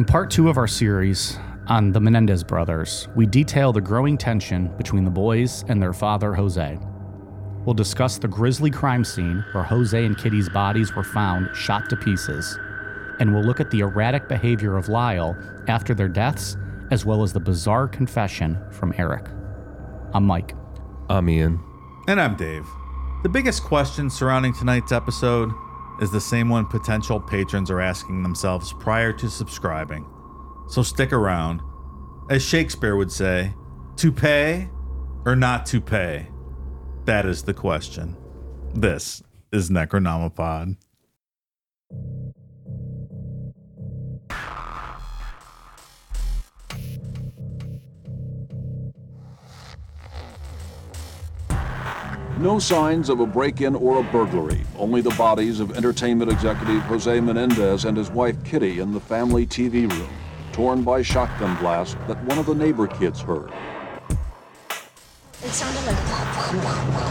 In part two of our series on the Menendez brothers, we detail the growing tension between the boys and their father, Jose. We'll discuss the grisly crime scene where Jose and Kitty's bodies were found shot to pieces. And we'll look at the erratic behavior of Lyle after their deaths, as well as the bizarre confession from Erik. I'm Mike. I'm Ian. And I'm Dave. The biggest question surrounding tonight's episode is the same one potential patrons are asking themselves prior to subscribing. So stick around. As Shakespeare would say, to pay or not to pay? That is the question. This is Necronomipod. No signs of a break in or a burglary, only the bodies of entertainment executive Jose Menendez and his wife Kitty in the family TV room, torn by shotgun blast that one of the neighbor kids heard. It sounded like.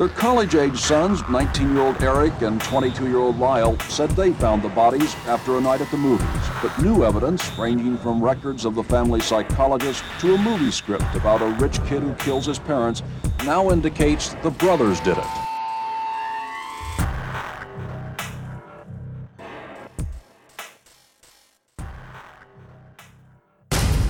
Their college age sons, 19 year old Erik and 22 year old Lyle, said they found the bodies after a night at the movies, but new evidence, ranging from records of the family psychologist to a movie script about a rich kid who kills his parents, now indicates the brothers did it.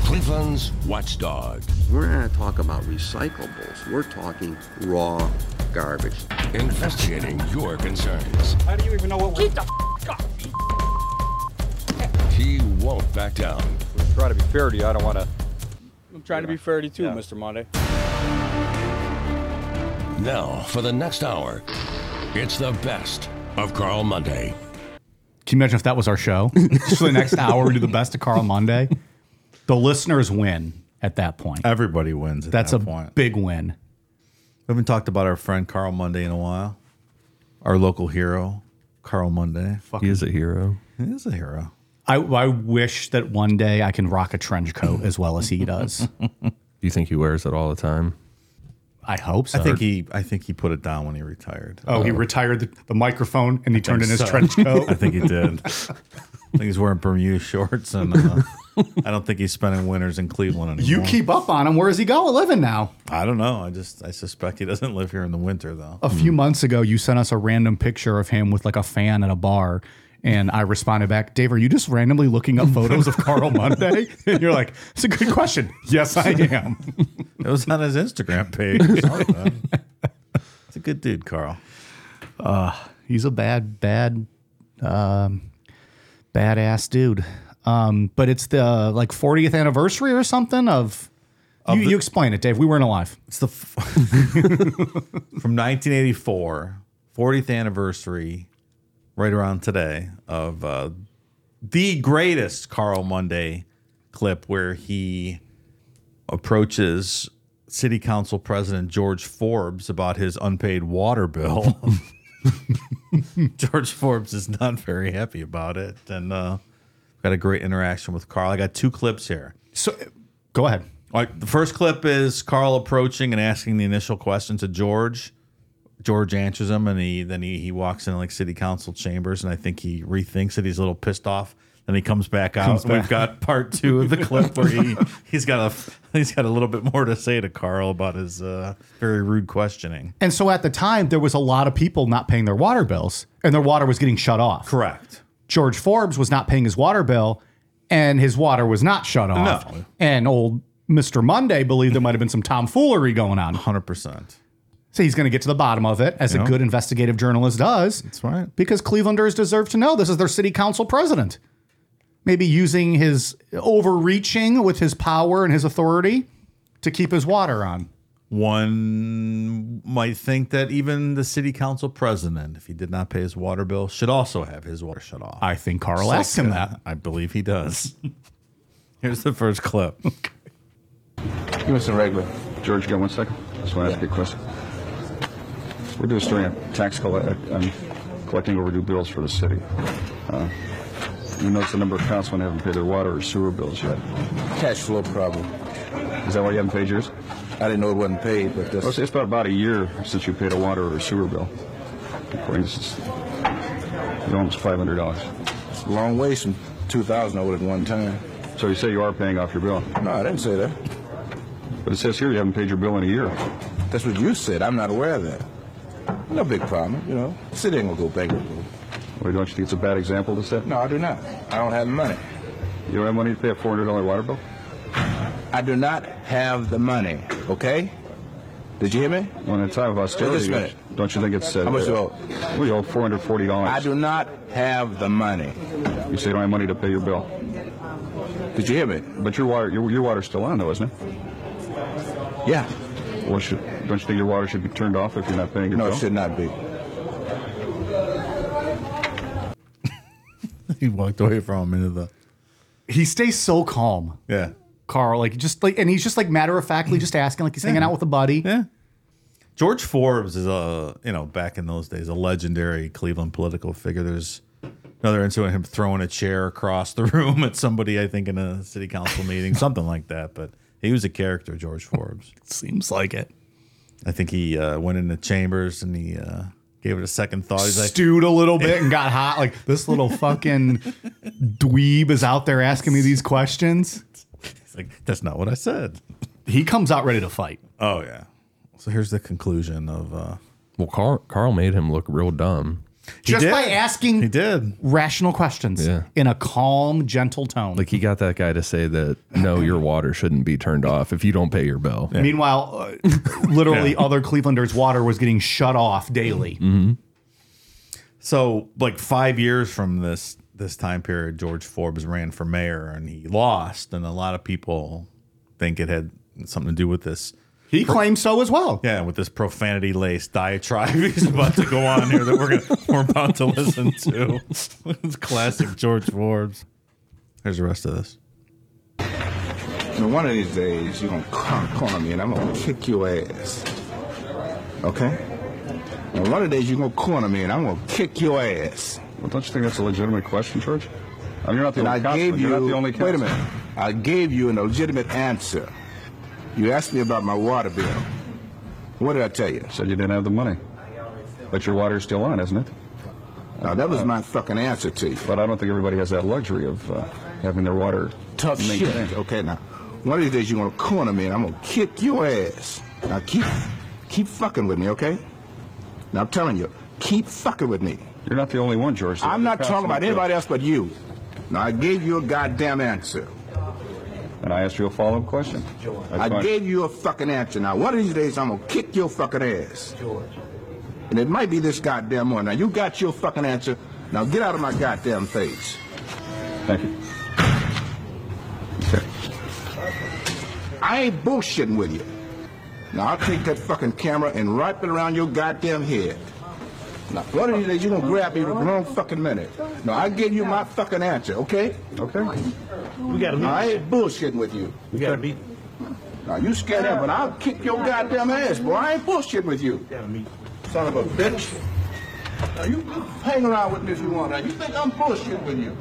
Cleveland's watchdog. We're not talking about recyclables. We're talking raw garbage. Investigating your concerns. How do you even know what we're... He won't back down. Try to be fair to you. I don't want to... I'm trying to be fair to you too, Mr. Monday. Now, for the next hour, it's the best of Carl Monday. Can you imagine if that was our show? Just for the next hour, we do the best of Carl Monday. The listeners win at that point. Everybody wins at That's that a point. big win. We haven't talked about our friend Carl Monday in a while. Our local hero, Carl Monday. Fuck, He is a hero. He is a hero. I, I wish that one day I can rock a trench coat as well as he does. Do you think he wears it all the time? I hope so. I think he I think he put it down when he retired. Oh, he retired the, the microphone and he turned in his trench coat. I think he did. I think he's wearing Bermuda shorts, and uh, I don't think he's spending winters in Cleveland anymore. you keep up on him. Where is he going living now? I don't know. I just I suspect he doesn't live here in the winter though. A few months ago, you sent us a random picture of him with like a fan at a bar. And I responded back, Dave, are you just randomly looking up photos of Carl Monday? And you're like, it's a good question. Yes, I am. It was on his Instagram page. or something. It's a good dude, Carl. He's a bad, bad, um, badass dude. Um, but it's the like 40th anniversary or something of. You, you explain it, Dave. We weren't alive. It's the f- from 1984, 40th anniversary, right around today of uh, the greatest Carl Monday clip where he approaches City Council President George Forbes about his unpaid water bill. George Forbes is not very happy about it, and uh, got a great interaction with Carl. I got two clips here. So go ahead. All right, the first clip is Carl approaching and asking the initial question to George. George answers him, and he then he, he walks in like city council chambers, and I think he rethinks it. He's a little pissed off. Then he comes back out. Comes and We've got part two of the clip where he he's got a he's got a little bit more to say to Carl about his uh, very rude questioning. And so at the time, there was a lot of people not paying their water bills, and their water was getting shut off. Correct. George Forbes was not paying his water bill, and his water was not shut off. No. And old Mr. Monday believed there might have been some tomfoolery going on. Hundred percent. So he's going to get to the bottom of it, as a good investigative journalist does. That's right. Because Clevelanders deserve to know this is their city council president. Maybe using his overreaching with his power and his authority to keep his water on. One might think that even the city council president, if he did not pay his water bill, should also have his water shut off. I think Carl asked him that. I believe he does. Here's the first clip. Give me some regular. George, you got one second? I Just want to ask you a question. We're doing a story on tax collect, on collecting overdue bills for the city. Uh, you notice the number of councilmen haven't paid their water or sewer bills yet. Cash flow problem. Is that why you haven't paid yours? I didn't know it wasn't paid, but Well, that's see, it's about about a year since you paid a water or sewer bill. To this, you're almost five hundred dollars. It's a long way from 2,000 over at one time. So you say you are paying off your bill, No, I didn't say that. but it says here you haven't paid your bill in a year. That's what you said. I'm not aware of that. No big problem, you know. City ain't gonna go bankrupt. Well, don't you think it's a bad example to set? No, I do not. I don't have the money. You don't have money to pay a $400 water bill? I do not have the money, okay? Did you hear me? Well, in a time of austerity, Just a minute. don't you think it's... Uh, How much you owe? Well, you owe $440. I do not have the money. You say you don't have money to pay your bill. Did you hear me? But your water, your, your water's still on, though, isn't it? Yeah. Well, should, don't you think your water should be turned off if you're not paying your No, bill? it should not be. he walked away from him into the He stays so calm, yeah. Carl. Like just like, and he's just like matter of factly just asking, like he's hanging out with a buddy. Yeah. George Forbes is a you know back in those days a legendary Cleveland political figure. There's another incident of him throwing a chair across the room at somebody I think in a city council meeting, something like that. But he was a character, George Forbes. Seems like it. I think he uh, went into chambers and he uh, gave it a second thought. He's like, Stewed a little bit and got hot. Like this little fucking dweeb is out there asking me these questions. He's like, that's not what I said. He comes out ready to fight. Oh yeah. So here's the conclusion of uh, Well, Carl, Carl made him look real dumb. Just did. by asking he did. rational questions Yeah. in a calm, gentle tone. Like he got that guy to say that no, your water shouldn't be turned off if you don't pay your bill. Meanwhile, uh, literally, other Clevelanders' water was getting shut off daily. So, like five years from this this time period, George Forbes ran for mayor and he lost, and a lot of people think it had something to do with this. He claims so as well. Yeah, with this profanity laced diatribe he's about to go on here that we're gonna, we're about to listen to. it's classic George Forbes. Here's the rest of this. You know, one of these days, you're gonna come corner me and I'm gonna kick your ass. Okay? And one of the days, you're gonna corner me and I'm gonna kick your ass. Well, don't you think that's a legitimate question, George? I mean, you're not the And only I councilman. gave you, You're not the only wait a minute. I gave you an legitimate answer. You asked me about my water bill. What did I tell you? Said you didn't have the money. But your water's still on, isn't it? Now, that was my fucking answer to you. But I don't think everybody has that luxury of uh, having their water Tough maintained. shit. Okay, now, one of these days, you're gonna corner me and I'm gonna kick your ass. Now, keep, keep fucking with me, okay? Now, I'm telling you, keep fucking with me. You're not the only one, George. I'm not talking about anybody else but you. Now, I gave you a goddamn answer. And I asked you a follow-up question. That's I fine. gave you a fucking answer. Now, one of these days, I'm gonna kick your fucking ass. George. And it might be this goddamn one. Now, you got your fucking answer. Now, get out of my goddamn face. Thank you. I ain't bullshitting with you. Now, I'll take that fucking camera and wrap it around your goddamn head. Now, one of these days, you're gonna grab me with the wrong fucking minute. Now, I give you my fucking answer, okay? Okay. We gotta meet. I ain't bullshitting with you. We gotta meet. Now, you scared him, but I'll kick your goddamn ass, boy. I ain't bullshitting with you. Son of a bitch. Now, you hang around with me if you want. Now, you think I'm bullshitting with you.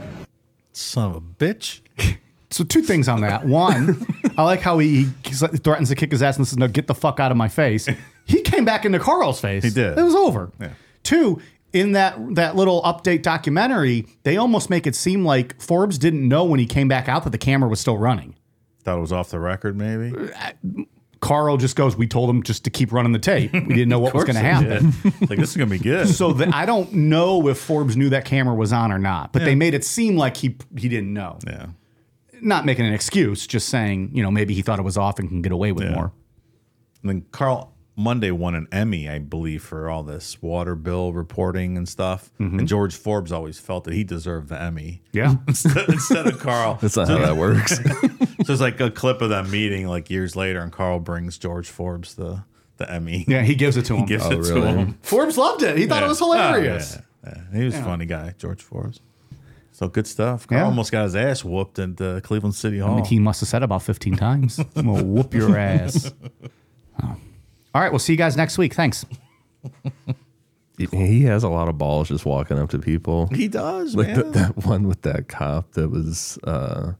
Son of a bitch. So two things on that. One, I like how he, he threatens to kick his ass and says, "No, get the fuck out of my face." He came back into Carl's face. He did. It was over. Yeah. Two, in that that little update documentary, they almost make it seem like Forbes didn't know when he came back out that the camera was still running. Thought it was off the record, maybe. Uh, Carl just goes, "We told him just to keep running the tape. We didn't know what was going to happen." like this is gonna be good. So the, I don't know if Forbes knew that camera was on or not, but they made it seem like he he didn't know. yeah. Not making an excuse, just saying, you know, maybe he thought it was off and can get away with Yeah. more. And then Carl Monday won an Emmy, I believe, for all this water bill reporting and stuff. And George Forbes always felt that he deserved the Emmy Yeah. instead, instead of Carl. That's not how that works. So it's like a clip of that meeting like years later, and Carl brings George Forbes the the Emmy. Yeah, he gives it to him. He gives Oh, it to him. Forbes loved it. He thought it was Oh, hilarious. yeah, yeah. He was a funny guy, George Forbes. So good stuff. Carl Yeah. almost got his ass whooped at uh, Cleveland City Hall. I mean, he must have said about 15 times. I'm going to whoop your ass. Oh. All right, we'll see you guys next week. Thanks. He- he has a lot of balls just walking up to people. He does, like man. the, that one with that cop that was uh,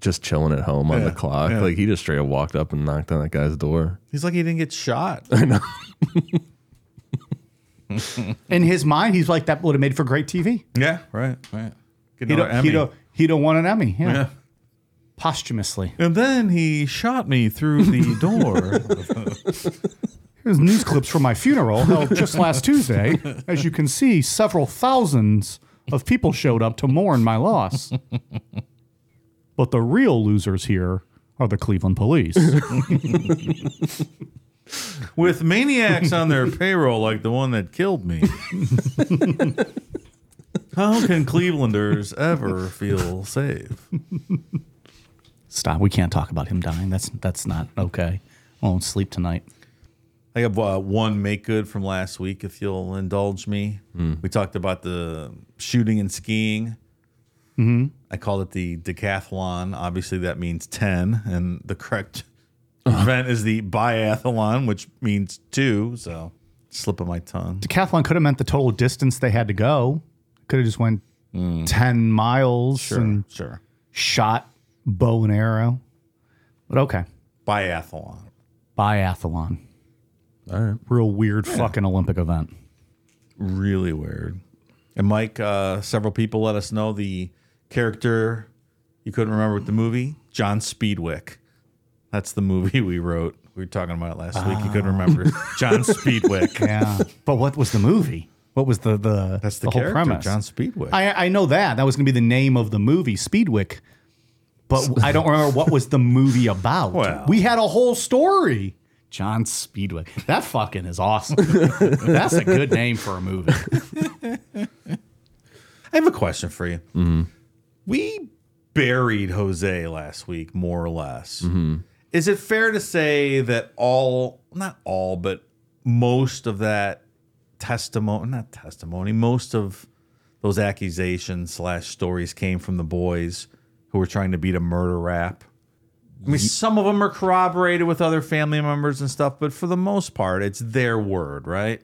just chilling at home on Yeah, the clock. yeah. Like he just straight up walked up and knocked on that guy's door. He's like he didn't get shot. I know. In his mind, he's like, that would have made for great TV. Yeah, right, right. Get He another don't, he Emmy. don't, he don't want an Emmy. Yeah. Yeah. Posthumously. And then he shot me through the door. Here's news clips from my funeral held just last Tuesday. As you can see, several thousands of people showed up to mourn my loss. But the real losers here are the Cleveland police. With maniacs on their payroll like the one that killed me. How can Clevelanders ever feel safe? Stop. We can't talk about him dying. That's that's not okay. I won't sleep tonight. I have uh, one make good from last week, if you'll indulge me. We talked about the shooting and skiing. Mm-hmm. I called it the decathlon. Obviously, that means 10, and the correct event is the biathlon, which means two. So, slip of my tongue. Decathlon could have meant the total distance they had to go. Could have just went 10 miles and Sure. shot bow and arrow. But okay. Biathlon. Biathlon. All right. Real weird fucking Olympic event. Really weird. And Mike, uh, several people let us know the character you couldn't remember with the movie, John Speedwick. That's the movie we wrote. We were talking about it last week. You couldn't remember John Speedwick. Yeah. but what was the movie? What was the the, That's the, whole character, premise? John Speedwick. I, I know that. That was going to be the name of the movie, Speedwick. But I don't remember what was the movie about. Well. we had a whole story. John Speedwick. That fucking is awesome. That's a good name for a movie. I have a question for you. Mm-hmm. We buried Jose last week, more or less. Mm-hmm. Is it fair to say that all, not all, but most of that testimony, not testimony, most of those accusations slash stories came from the boys who were trying to beat a murder rap? I mean, some of them are corroborated with other family members and stuff, but for the most part, it's their word, right?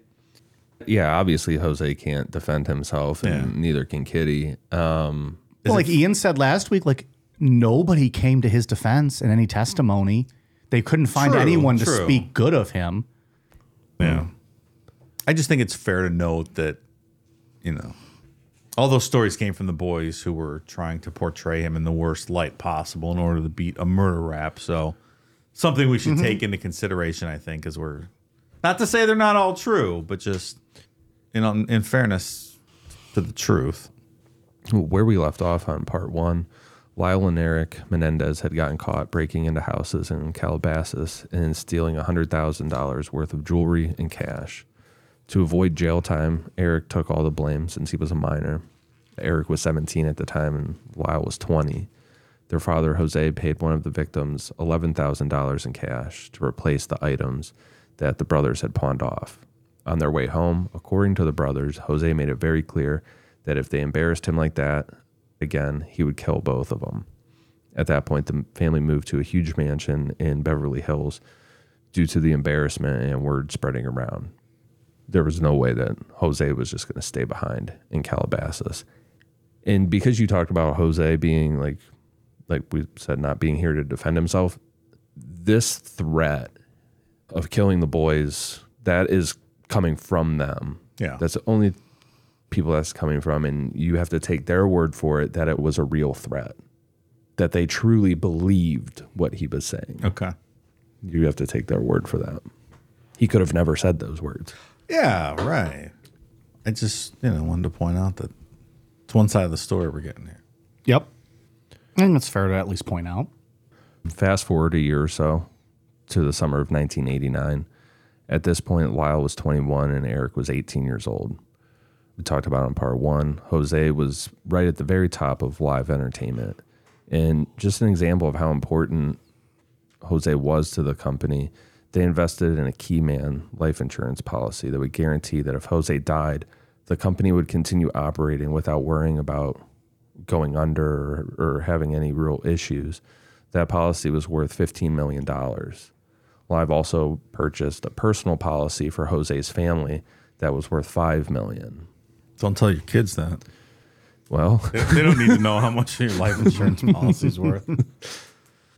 Yeah, obviously Jose can't defend himself, and neither can Kitty. Um, Well, like Ian said last week, like nobody came to his defense in any testimony. They couldn't find True, anyone to true. speak good of him. Yeah. I just think it's fair to note that, you know, all those stories came from the boys who were trying to portray him in the worst light possible in order to beat a murder rap. So, something we should Mm-hmm. take into consideration, I think, as we're not to say they're not all true, but just, you know, in fairness to the truth. where we left off on part one, Lyle and Erik Menendez had gotten caught breaking into houses in Calabasas and stealing $100,000 worth of jewelry and cash. To avoid jail time, Erik took all the blame since he was a minor. Erik was 17 at the time and Lyle was 20. Their father, Jose, paid one of the victims $11,000 in cash to replace the items that the brothers had pawned off. On their way home, according to the brothers, Jose made it very clear that if they embarrassed him like that again, he would kill both of them. At that point, the family moved to a huge mansion in Beverly Hills due to the embarrassment and word spreading around. There was no way that Jose was just going to stay behind in Calabasas. And because you talked about Jose being like, like we said, not being here to defend himself, this threat of killing the boys that is coming from them. Yeah. That's the only people that's coming from. And you have to take their word for it that it was a real threat, that they truly believed what he was saying. Okay. You have to take their word for that. He could have never said those words. Yeah, right. I just, you know, wanted to point out that it's one side of the story we're getting here. Yep. I think it's fair to at least point out. Fast forward a year or so to the summer of 1989. At this point, Lyle was 21 and Erik was 18 years old. We talked about it in part one. Jose was right at the very top of live entertainment. And just an example of how important Jose was to the company, they invested in a key man life insurance policy that would guarantee that if Jose died, the company would continue operating without worrying about going under or, or having any real issues. That policy was worth $15 million. Live also purchased a personal policy for Jose's family that was worth 5 million. Don't tell your kids that. Well, They, they don't need to know how much your life insurance policy is worth.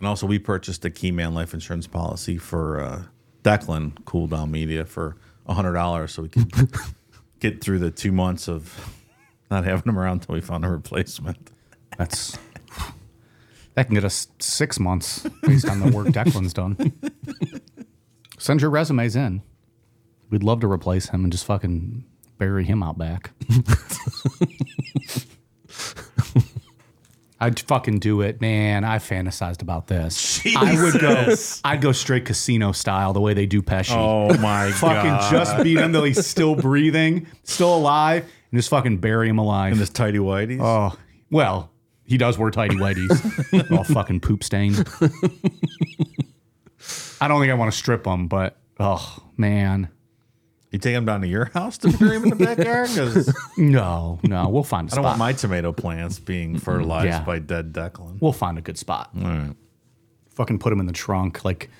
And also, we purchased a Keyman life insurance policy for uh, Declan Cool Down Media for hundred dollars, so we could get through the two months of not having him around until we found a replacement. That's that can get us six months based on the work Declan's done. Send your resumes in. We'd love to replace him and just fucking bury him out back. I'd fucking do it, man. I fantasized about this. I would go. I'd go straight casino style, the way they do Pesci. Oh my fucking God. Fucking just beat him till he's still breathing, still alive, and just fucking bury him alive. In this tidy whiteies. Oh, well, he does wear tidy whities, all fucking poop stained. I don't think I want to strip him, but oh man, You take him down to your house to bury him in the backyard? Because no, no, we'll find a I spot. I don't want my tomato plants being fertilized Yeah. by dead Declan. we'll find a good spot. All right. Fucking put him in the trunk, like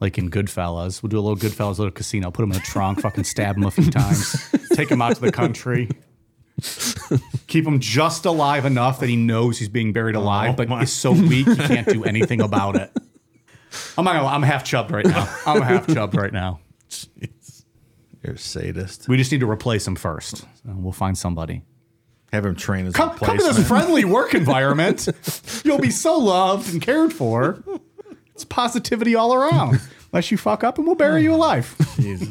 like in Goodfellas. We'll do a little Goodfellas, little casino. Put him in the trunk, fucking stab him a few times, take him out to the country. Keep him just alive enough that he knows he's being buried oh alive, but my- is so weak he can't do anything about it. I'm not gonna, lie, I'm half chubbed right now. I'm half chubbed right now. You're a sadist. We just need to replace him first. So we'll find somebody. Have him train as Come, come to replacement. this friendly work environment. You'll be so loved and cared for. It's positivity all around. Unless you fuck up and we'll bury you alive. Jesus.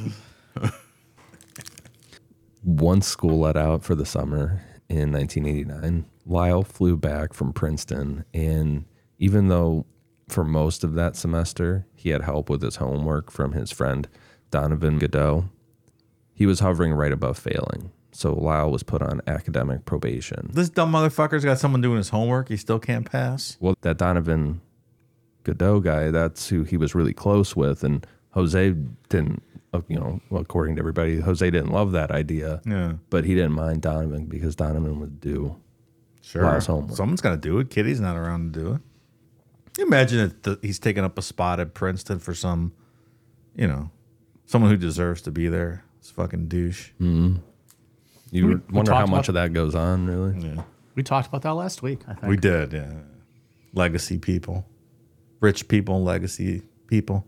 Once school let out for the summer in 1989, Lyle flew back from Princeton. And even though for most of that semester he had help with his homework from his friend Donovan Goodreau, he was hovering right above failing. So Lyle was put on academic probation. This dumb motherfucker's got someone doing his homework. He still can't pass. Well, that Donovan Goodreau guy, that's who he was really close with. And Jose didn't, uh, you know, according to everybody, Jose didn't love that idea. Yeah. But he didn't mind Donovan because Donovan would do Sure. Lyle's homework. Someone's got to do it. Kitty's not around to do it. Imagine if the, he's taking up a spot at Princeton for some, you know, someone who deserves to be there. It's fucking douche. Mm-hmm. You We- we wonder how talked much about- of that goes on, really? Yeah. We talked about that last week, I think. We did, yeah. Legacy people, rich people, legacy people.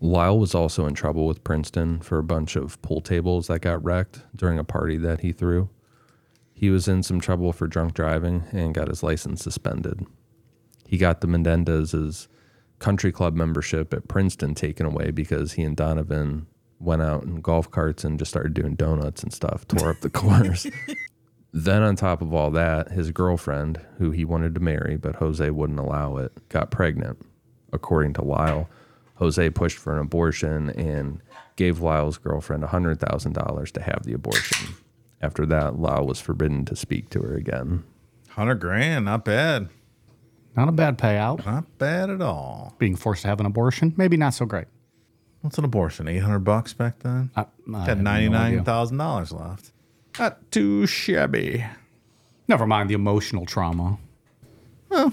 Lyle was also in trouble with Princeton for a bunch of pool tables that got wrecked during a party that he threw. He was in some trouble for drunk driving and got his license suspended. He got the Menendez's country club membership at Princeton taken away because he and Donovan went out in golf carts and just started doing donuts and stuff, tore up the course. Then, on top of all that, his girlfriend, who he wanted to marry, but Jose wouldn't allow it, got pregnant. According to Lyle, Jose pushed for an abortion and gave Lyle's girlfriend $100,000 to have the abortion. After that, Lyle was forbidden to speak to her again. Hundred grand, not bad. Not a bad payout. Not bad at all. Being forced to have an abortion, maybe not so great. What's an abortion? Eight hundred bucks back then. I, I Got have no ninety nine idea. thousand dollars left. Not too shabby. Never mind the emotional trauma. Well,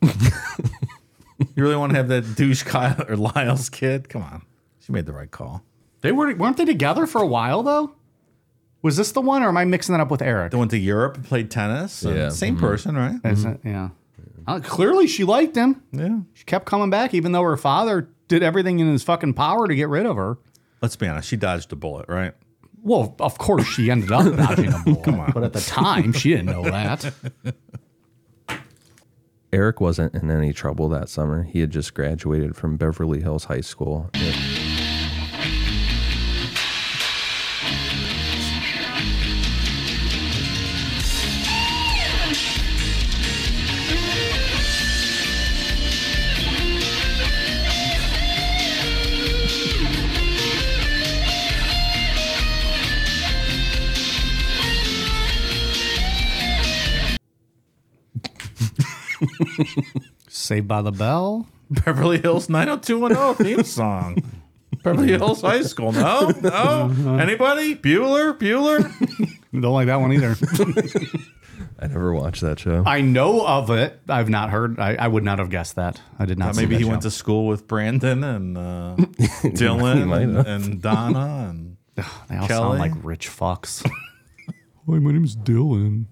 You really want to have that douche Kyle or Lyle's kid? Come on, she made the right call. They were weren't they together for a while though? Was this the one, or am I mixing that up with Erik? They went to Europe and played tennis. Yeah. same Mhm. person, right? Is it? Yeah. Uh, clearly, she liked him. Yeah. She kept coming back, even though her father did everything in his fucking power to get rid of her. Let's be honest. She dodged a bullet, right? Well, of course, she ended up dodging a bullet. Come on. But at the time, she didn't know that. Erik wasn't in any trouble that summer. He had just graduated from Beverly Hills High School. Saved by the Bell. Beverly Hills 90210 theme song. Beverly Hills High School. No, no. Anybody? Bueller? Bueller? Don't like that one either. I never watched that show. I know of it. I've not heard. I, I would not have guessed that. I did not. Thought see maybe that he show. went to school with Brandon and uh, Dylan might and, have. and Donna and They all Kelly. sound like rich fucks. Hi, my name's Dylan.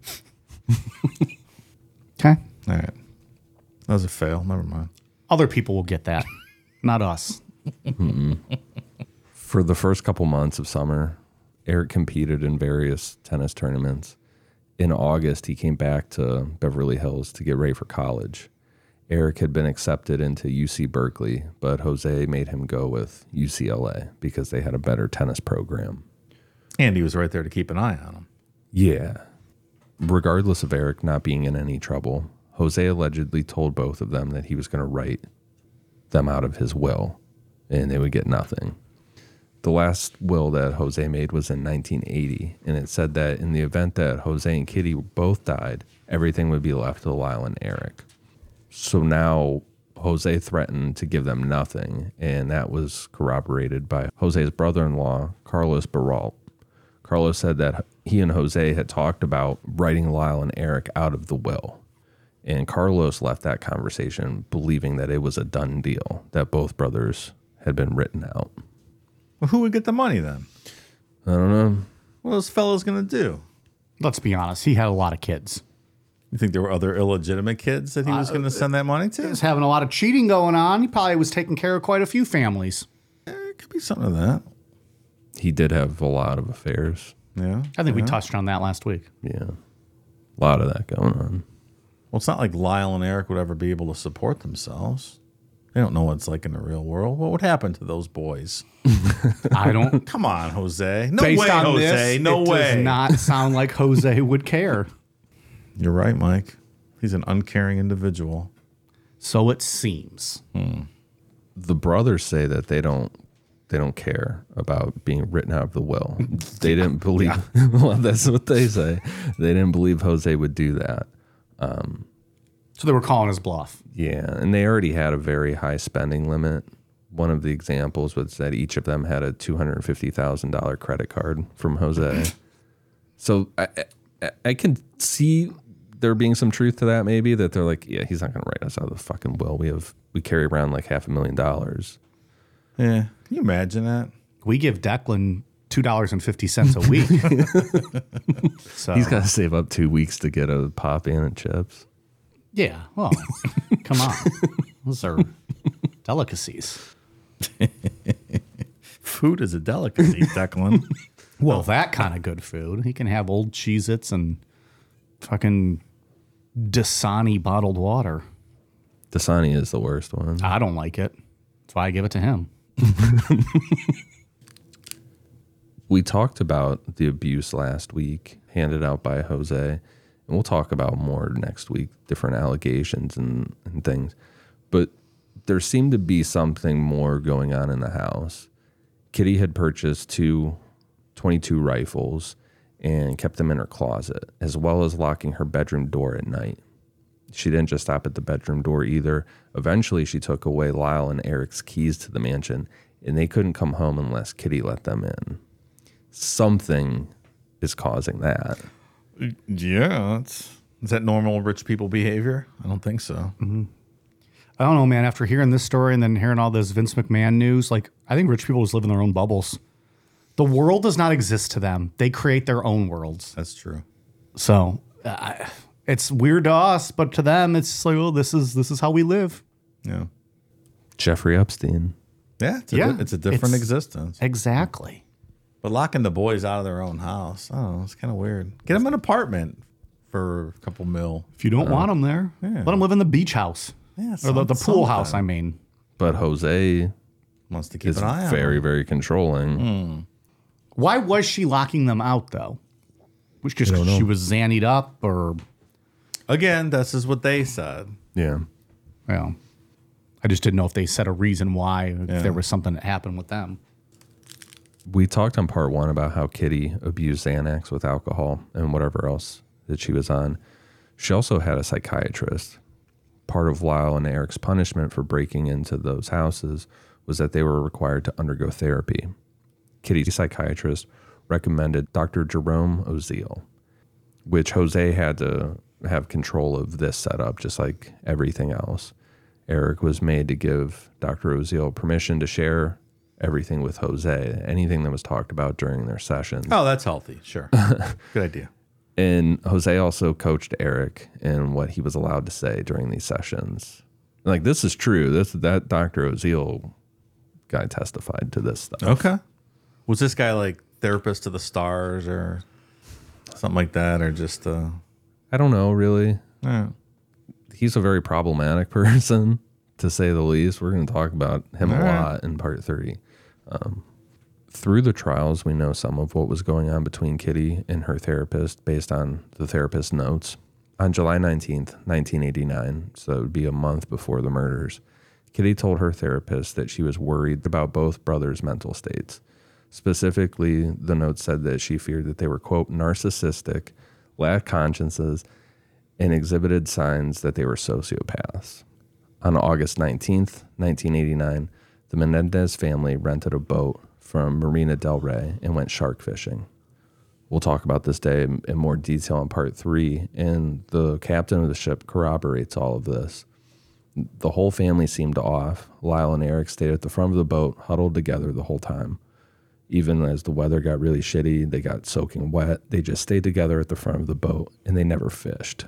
okay. All right. That was a fail. Never mind. Other people will get that, not us. Hmm. For the first couple months of summer, Erik competed in various tennis tournaments. In August, he came back to Beverly Hills to get ready for college. Erik had been accepted into UC Berkeley, but Jose made him go with UCLA because they had a better tennis program. And he was right there to keep an eye on him. Yeah. Regardless of Erik not being in any trouble, Jose allegedly told both of them that he was going to write them out of his will and they would get nothing. The last will that Jose made was in 1980, and it said that in the event that Jose and Kitty both died, everything would be left to Lyle and Erik. So now Jose threatened to give them nothing, and that was corroborated by Jose's brother in law, Carlos Baralt. Carlos said that he and Jose had talked about writing Lyle and Erik out of the will. And Carlos left that conversation believing that it was a done deal, that both brothers had been written out. Well, who would get the money then? I don't know. What are those fellows going to do? Let's be honest. He had a lot of kids. You think there were other illegitimate kids that he was uh, going to send that money to? He was having a lot of cheating going on. He probably was taking care of quite a few families. It could be something of that. He did have a lot of affairs. Yeah. I think we touched on that last week. Yeah. A lot of that going on. Well, it's not like Lyle and Erik would ever be able to support themselves. They don't know what it's like in the real world. What would happen to those boys? I don't. Come on, Jose. No Based way, on Jose. this, no it way. Does not sound like Jose would care. You're right, Mike. He's an uncaring individual. So it seems. Hmm. The brothers say that they don't they don't care about being written out of the will. They didn't believe well, that's what they say. They didn't believe Jose would do that. Um, So they were calling his bluff. Yeah, and they already had a very high spending limit. One of the examples was that each of them had a two hundred fifty thousand dollar credit card from Jose. so I, I I can see there being some truth to that. Maybe that they're like, yeah, he's not going to write us out of the fucking will. We have we carry around like half a million dollars. Yeah. Can you imagine that? We give Declan two dollars and fifty cents a week. so He's got to save up two weeks to get a pop in and chips. yeah. Well, come on, those are delicacies. Food is a delicacy, Declan. Well, that kind of good food. He can have old Cheez Its and fucking Dasani bottled water. Dasani is the worst one. I don't like it. That's why I give it to him. We talked about the abuse last week handed out by Jose, and we'll talk about more next week, different allegations and, and things. But there seemed to be something more going on in the house. Kitty had purchased two 22 rifles and kept them in her closet, as well as locking her bedroom door at night. She didn't just stop at the bedroom door either. Eventually, she took away Lyle and Erik's keys to the mansion, and they couldn't come home unless Kitty let them in. Something is causing that. yeah. That's, is that normal rich people behavior? I don't think so. I don't know, man. After hearing this story and then hearing all this Vince McMahon news, like I think rich people just live in their own bubbles. The world does not exist to them. They create their own worlds. That's true. So uh, it's weird to us, but to them, it's like, oh, this is this is how we live. Yeah. Jeffrey Epstein. Yeah. It's a, Yeah, di- it's a different it's- existence. Exactly. But locking the boys out of their own house, I don't know. It's kind of weird. Get them an apartment for a couple mil. If you don't uh-huh. want them there, yeah. let them live in the beach house Yeah, or the, the some- pool house. I something. mean, But Jose Wants to keep is an eye on very, them. very controlling. Hmm. why was she locking them out though? Was just 'cause she was zannied up, or Again, this is what they said. Yeah. well, I just didn't know if they said a reason why, if Yeah. there was something that happened with them. We talked on part one about how Kitty abused Xanax with alcohol and whatever else that she was on. She also had a psychiatrist. Part of Lyle and Erik's punishment for breaking into those houses was that they were required to undergo therapy. Kitty's psychiatrist recommended Dr. Jerome Oziel, which Jose had to have control of this setup, just like everything else. Erik was made to give Dr. Oziel permission to share everything with Jose, anything that was talked about during their sessions. Oh, that's healthy. Sure. Good idea. And Jose also coached Erik in what he was allowed to say during these sessions. Like this is true. This that Dr. Oziel guy testified to this stuff. Okay. Was this guy like therapist to the stars or something like that, or just uh, I don't know really. yeah. He's a very problematic person, to say the least. We're going to talk about him a All right. lot in part three. Um, through the trials, we know some of what was going on between Kitty and her therapist based on the therapist's notes. On July 19th, 1989, so it would be a month before the murders, Kitty told her therapist that she was worried about both brothers' mental states. Specifically, the note said that she feared that they were, quote, narcissistic, lacked consciences, and exhibited signs that they were sociopaths. On August 19th, 1989, the Menendez family rented a boat from Marina del Rey and went shark fishing. We'll talk about this day in more detail in part three, and the captain of the ship corroborates all of this. The whole family seemed off. Lyle and Erik stayed at the front of the boat, huddled together the whole time. Even as the weather got really shitty, they got soaking wet, they just stayed together at the front of the boat and they never fished.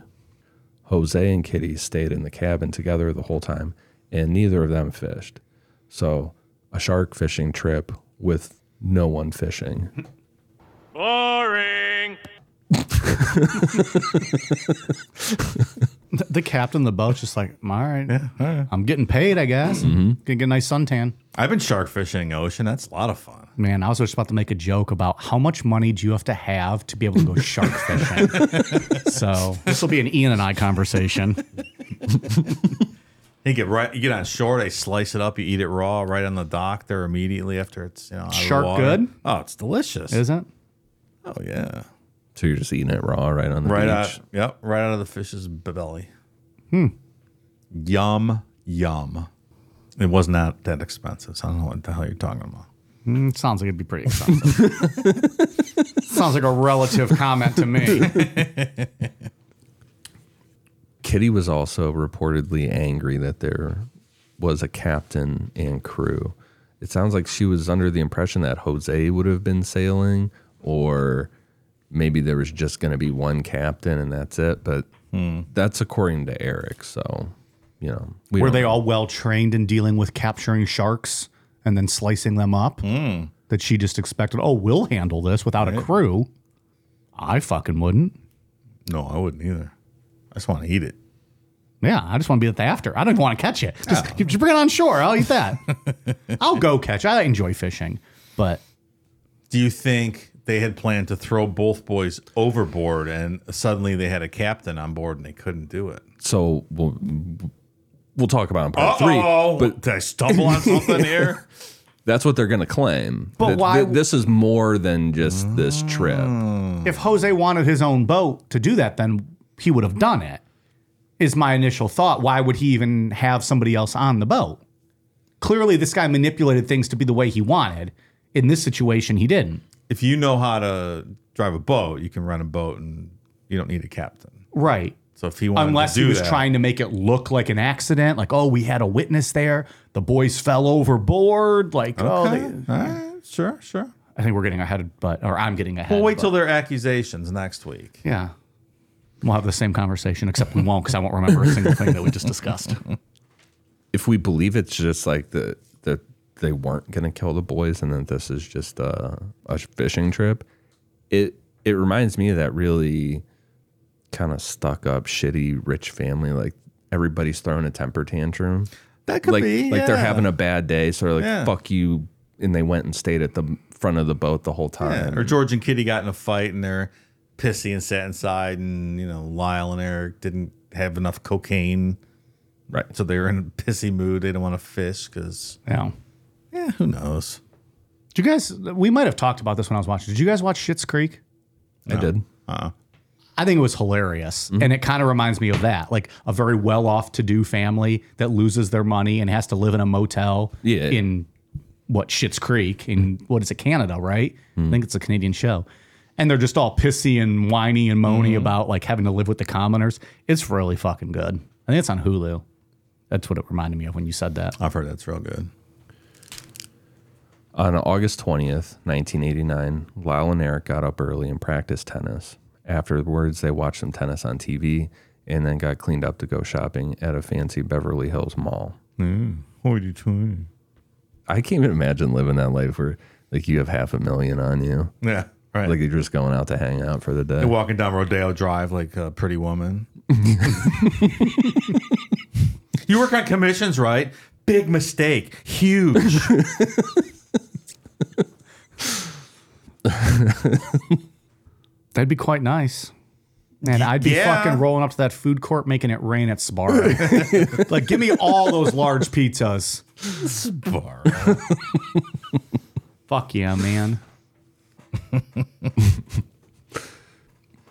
Jose and Kitty stayed in the cabin together the whole time, and neither of them fished. So, a shark fishing trip with no one fishing. Boring. The, the captain of the boat's just like, all right, I'm getting paid, I guess. Mm-hmm. Gonna get a nice suntan. I've been shark fishing ocean. That's a lot of fun. Man, I was just about to make a joke about how much money do you have to have to be able to go shark fishing. so this will be an Ian and I conversation. You get right, you get on shore. They slice it up. You eat it raw right on the dock there immediately after it's you know out of the Shark water. good? Oh, it's delicious. Is it? Oh yeah. So you're just eating it raw right on the right beach. out. Yep. Right out of the fish's belly. Hmm. Yum yum. It was not that expensive. So I don't know what the hell you're talking about. Mm, sounds like it'd be pretty expensive. sounds like a relative comment to me. Kitty was also reportedly angry that there was a captain and crew. It sounds like she was under the impression that Jose would have been sailing, or maybe there was just going to be one captain and that's it. But hmm. that's according to Erik. So, you know, we Were they know. all well trained in dealing with capturing sharks and then slicing them up? Hmm. That she just expected, oh, we'll handle this without a crew. I fucking wouldn't. No, I wouldn't either. I just want to eat it. Yeah, I just want to be at the after. I don't even want to catch it. Just, just bring it on shore. I'll eat that. I'll go catch. I enjoy fishing, but Do you think they had planned to throw both boys overboard and suddenly they had a captain on board and they couldn't do it? So we'll, we'll talk about it in part three. Oh, But did I stumble on something here? that's what they're going to claim. But That- why- that this is more than just this trip. if Jose wanted his own boat to do that, then he would have done it. Is my initial thought. Why would he even have somebody else on the boat? Clearly, this guy manipulated things to be the way he wanted. In this situation, he didn't. If you know how to drive a boat, you can run a boat and you don't need a captain. Right. So if he wanted Unless to he was that, trying to make it look like an accident, like, oh, we had a witness there. The boys fell overboard. Like, oh, they, All right, sure, sure. I think we're getting ahead, but, or I'm getting ahead. We'll wait but- till their accusations next week. Yeah. We'll have the same conversation, except we won't because I won't remember a single thing that we just discussed. if we believe it's just like the that they weren't gonna kill the boys and that this is just a, a fishing trip, it it reminds me of that really kind of stuck up, shitty rich family. Like everybody's throwing a temper tantrum. That could like be, like they're having a bad day, so they're like Yeah. fuck you, and they went and stayed at the front of the boat the whole Yeah. time. Or George and Kitty got in a fight and they're pissy and sat inside, and you know Lyle and Erik didn't have enough cocaine, right? So they were in a pissy mood. They didn't want to fish because Yeah. yeah, who knows? Did you guys, we might have talked about this when I was watching. Did you guys watch Schitt's Creek? I did. Uh, I think it was hilarious. And it kind of reminds me of that like a very well off to do family that loses their money and has to live in a motel Yeah. in what, Schitt's Creek in what is it, Canada, right? I think it's a Canadian show. And they're just all pissy and whiny and moany about like having to live with the commoners. It's really fucking good. I think it's on Hulu. That's what it reminded me of when you said that. I've heard that's real good. On August 20th, 1989, Lyle and Erik got up early and practiced tennis. Afterwards, they watched some tennis on TV and then got cleaned up to go shopping at a fancy Beverly Hills mall. Mm. What you? I can't even imagine living that life where like you have half a million on you. Yeah, Right. Like you're just going out to hang out for the day. You're walking down Rodeo Drive like a pretty woman. you work on commissions, right? Big mistake. Huge. That'd be quite nice. Man, I'd be yeah. fucking rolling up to that food court making it rain at Sbarro. like, give me all those large pizzas. Sbarro. Fuck yeah, man.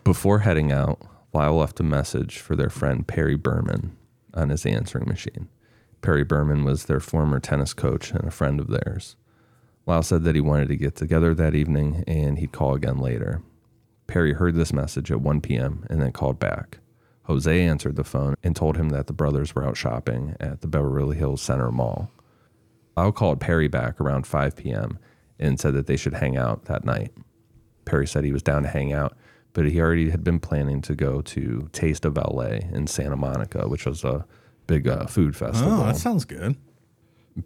Before heading out, Lyle left a message for their friend Perry Berman on his answering machine. Perry Berman was their former tennis coach and a friend of theirs. Lyle said that he wanted to get together that evening and he'd call again later. Perry heard this message at 1 p.m. and then called back. Jose answered the phone and told him that the brothers were out shopping at the Beverly Hills Center Mall. Lyle called Perry back around 5 p.m. and said that they should hang out that night. Perry said he was down to hang out, but he already had been planning to go to Taste of LA in Santa Monica, which was a big uh, food festival. oh, that sounds good.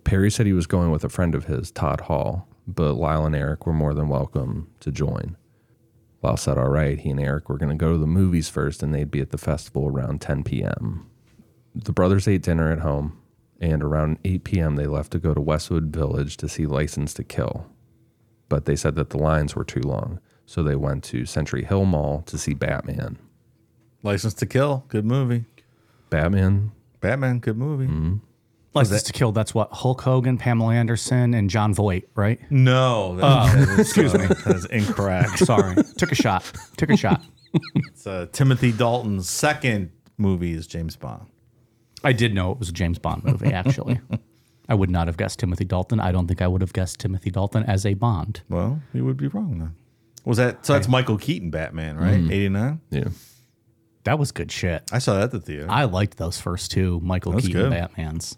Perry said he was going with a friend of his, Todd Hall, but Lyle and Erik were more than welcome to join. Lyle said, all right, he and Erik were going to go to the movies first and they'd be at the festival around 10 p.m. The brothers ate dinner at home, and around 8 p.m., they left to go to Westwood Village to see License to Kill. But they said that the lines were too long, so they went to Century Hill Mall to see Batman. License to Kill. Good movie. Batman, Batman. Good movie. License to Kill, that's what? Hulk Hogan, Pamela Anderson, and Jon Voight, right? No. That, that is, excuse me. That is incorrect. Sorry. Took a shot. Took a shot. It's uh, Timothy Dalton's second movie is James Bond. I did know it was a James Bond movie, actually. I would not have guessed Timothy Dalton. I don't think I would have guessed Timothy Dalton as a Bond. Well, you would be wrong then. Was that so? That's Michael Keaton Batman, right? Eighty nine. yeah. That was good shit. I saw that at the theater. I liked those first two Michael That's Keaton good. Batmans.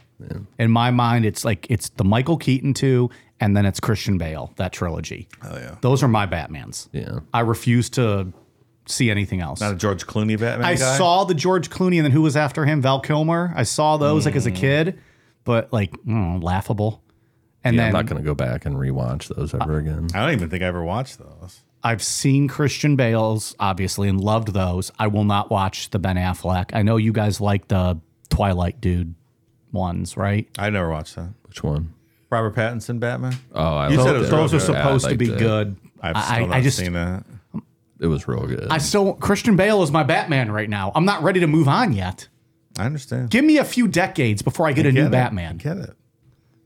In my mind, it's like it's the Michael Keaton two, and then it's Christian Bale that trilogy. oh yeah. Those are my Batmans. Yeah. I refuse to see anything else. Not a George Clooney Batman I guy. saw the George Clooney, and then who was after him? Val Kilmer. I saw those like as a kid, but like mm, laughable. And yeah then I'm not going to go back and rewatch those ever again. I don't even think I ever watched those. I've seen Christian Bale's obviously and loved those. I will not watch the Ben Affleck. I know you guys like the Twilight dude ones, right? I never watched that. Which one? Robert Pattinson Batman. Oh, I You said it was Those are supposed Yeah, to be it. good. I've still I, not I just seen that. It was real good. I still Christian Bale is my Batman right now. I'm not ready to move on yet. I understand. Give me a few decades before I get a Get new it. Batman. Get it.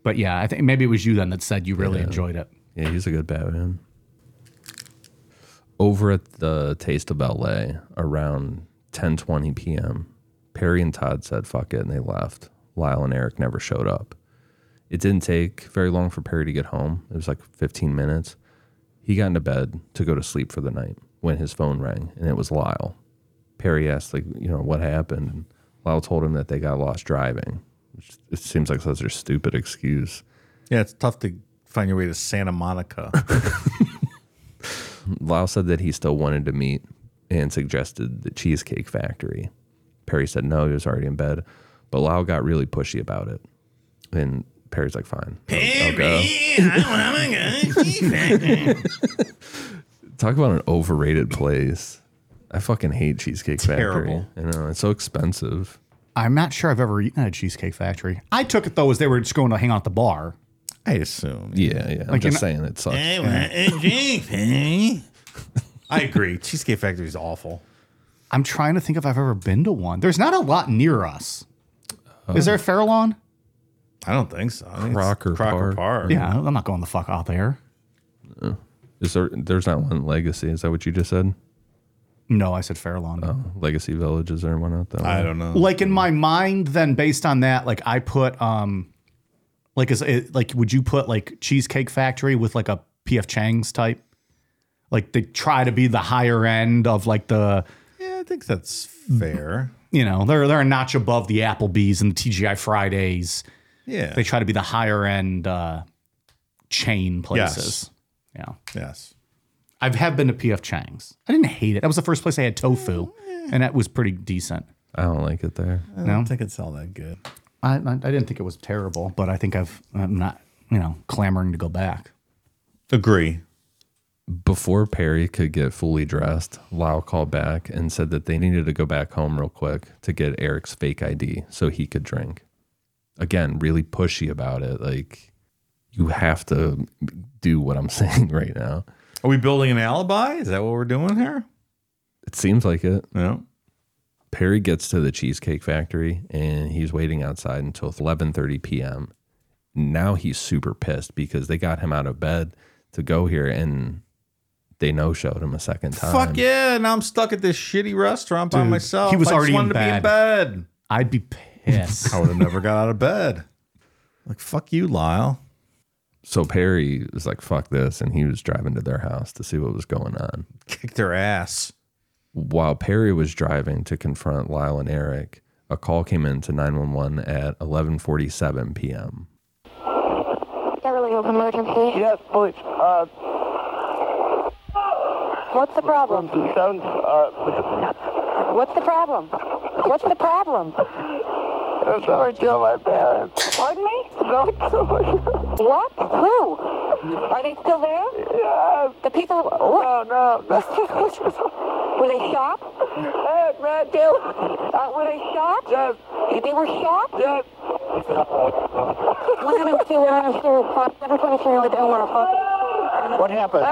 But yeah, I think maybe it was you then that said you really enjoyed it. Yeah, he's a good Batman. Over at the Taste of LA around 10:20 p.m., Perry and Todd said fuck it and they left. Lyle and Erik never showed up. It didn't take very long for Perry to get home. It was like 15 minutes. He got into bed to go to sleep for the night when his phone rang and it was Lyle. Perry asked like, you know, what happened? And Lyle told him that they got lost driving. Which it seems like such a stupid excuse. Yeah, it's tough to find your way to Santa Monica. Lyle said that he still wanted to meet and suggested the Cheesecake Factory. Perry said no, he was already in bed, but Lyle got really pushy about it. And Perry's like, fine. I'll- I'll go. Talk about an overrated place. I fucking hate Cheesecake Terrible. Factory. I know, it's so expensive. I'm not sure I've ever eaten at a Cheesecake Factory. I took it though as they were just going to hang out at the bar. I assume. Yeah, yeah. I'm Like, just saying it sucks. I agree. Cheesecake Factory is awful. I'm trying to think if I've ever been to one. There's not a lot near us. Is there a Fairlawn? I don't think so. I think it's Crocker Crocker Park. Park. Yeah, I'm not going the fuck out there. Is there there's not one legacy. Is that what you just said? No, I said Fairlawn. Oh, legacy Village, is there one out there? I don't know. Like in my mind, then based on that, like I put um, like is it like would you put like Cheesecake Factory with like a PF Chang's type? Like they try to be the higher end of like the yeah, I think that's fair. you know they're they're a notch above the Applebee's and the TGI Fridays. Yeah. They try to be the higher end uh, chain places. Yeah. yes. I have have been to PF Chang's. I didn't hate it. That was the first place I had tofu, and that was pretty decent. I don't like it there. I don't think it's all that good. I, I, I didn't think it was terrible, but I think I've I'm not you know clamoring to go back. Agree. Before Perry could get fully dressed, Lyle called back and said that they needed to go back home real quick to get Erik's fake ID so he could drink. Again, really pushy about it. Like, you have to do what I'm saying right now. Are we building an alibi? Is that what we're doing here? It seems like it. Yeah. Perry gets to the Cheesecake Factory and he's waiting outside until 11:30 p.m. Now he's super pissed because they got him out of bed to go here and they no showed him a second time. Fuck yeah! Now I'm stuck at this shitty restaurant by Dude, myself. he was I just already in wanted to be in bed. I'd be pissed. I would have never got out of bed. Like fuck you, Lyle. So Perry was like, fuck this. And he was driving to their house to see what was going on. Kicked their ass. While Perry was driving to confront Lyle and Erik, a call came in to 911 at 11:47 p.m. Beverly Hills emergency. Yes, please. Uh, What's the problem? What's the problem? What's the problem? I'm sorry, kill my parents. Pardon me? What? Who? Are they still there? Yes. The people. No, no. were they shot? Yes, man, kill. Uh, were they shot? Yes. They were shot? Yes. What happened to uh, 723 with Elmer? What happened?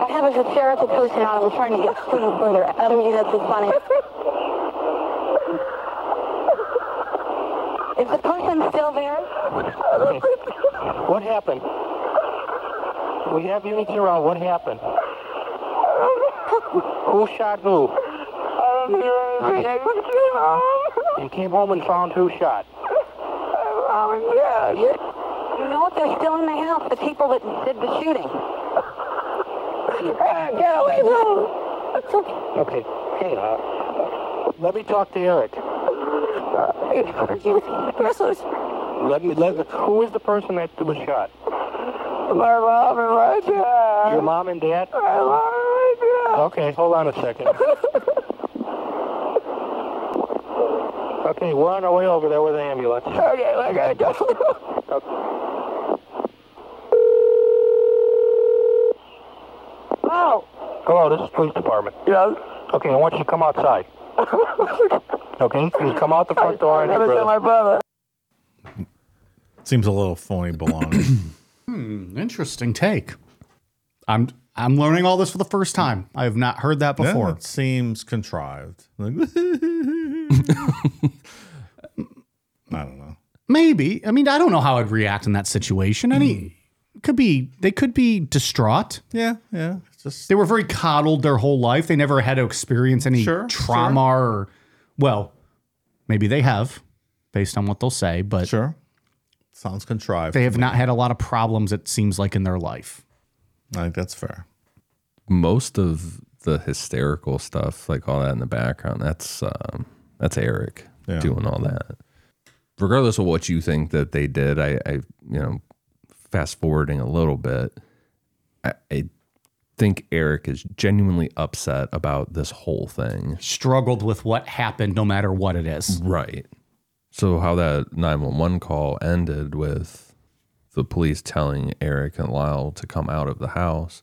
What happens with Sarah to post it out? I'm trying to get student further. I don't mean that's so funny. Is the person still there? What happened? We have units around. What happened? Who shot who? And came home and found who shot. Yeah, you know what? They're still in the house. The people that did the shooting. Get away from them. It's okay. Okay. Hey, uh, let me talk to Erik. Let me. Let. Who is the person that was shot? My mom and my dad. Your mom and dad? My mom and my dad. Okay, hold on a second. Okay, we're on our way over there with the ambulance. Okay, I gotta go. Oh, Hello, this is police department. yes. Okay, I want you to come outside. Okay, you come out the front door and Never said my brother. Seems a little phony baloney. Hmm, interesting take. I'm I'm learning all this for the first time. I have not heard that Yeah, before. it seems contrived. Like, I don't know. Maybe. I mean, I don't know how I'd react in that situation. Any could be they could be distraught. Yeah, yeah. It's just They were very coddled their whole life. They never had to experience any Sure, trauma or well, maybe they have based on what they'll say, but sure. Sounds contrived. they have not had a lot of problems it seems like in their life. I think that's fair. Most of the hysterical stuff, like all that in the background, that's um, that's Erik Yeah. doing all that. Regardless of what you think that they did, I, I you know, fast forwarding a little bit, I, I think Erik is genuinely upset about this whole thing. Struggled with what happened no matter what it is. Right. So how that 911 call ended with the police telling Erik and Lyle to come out of the house.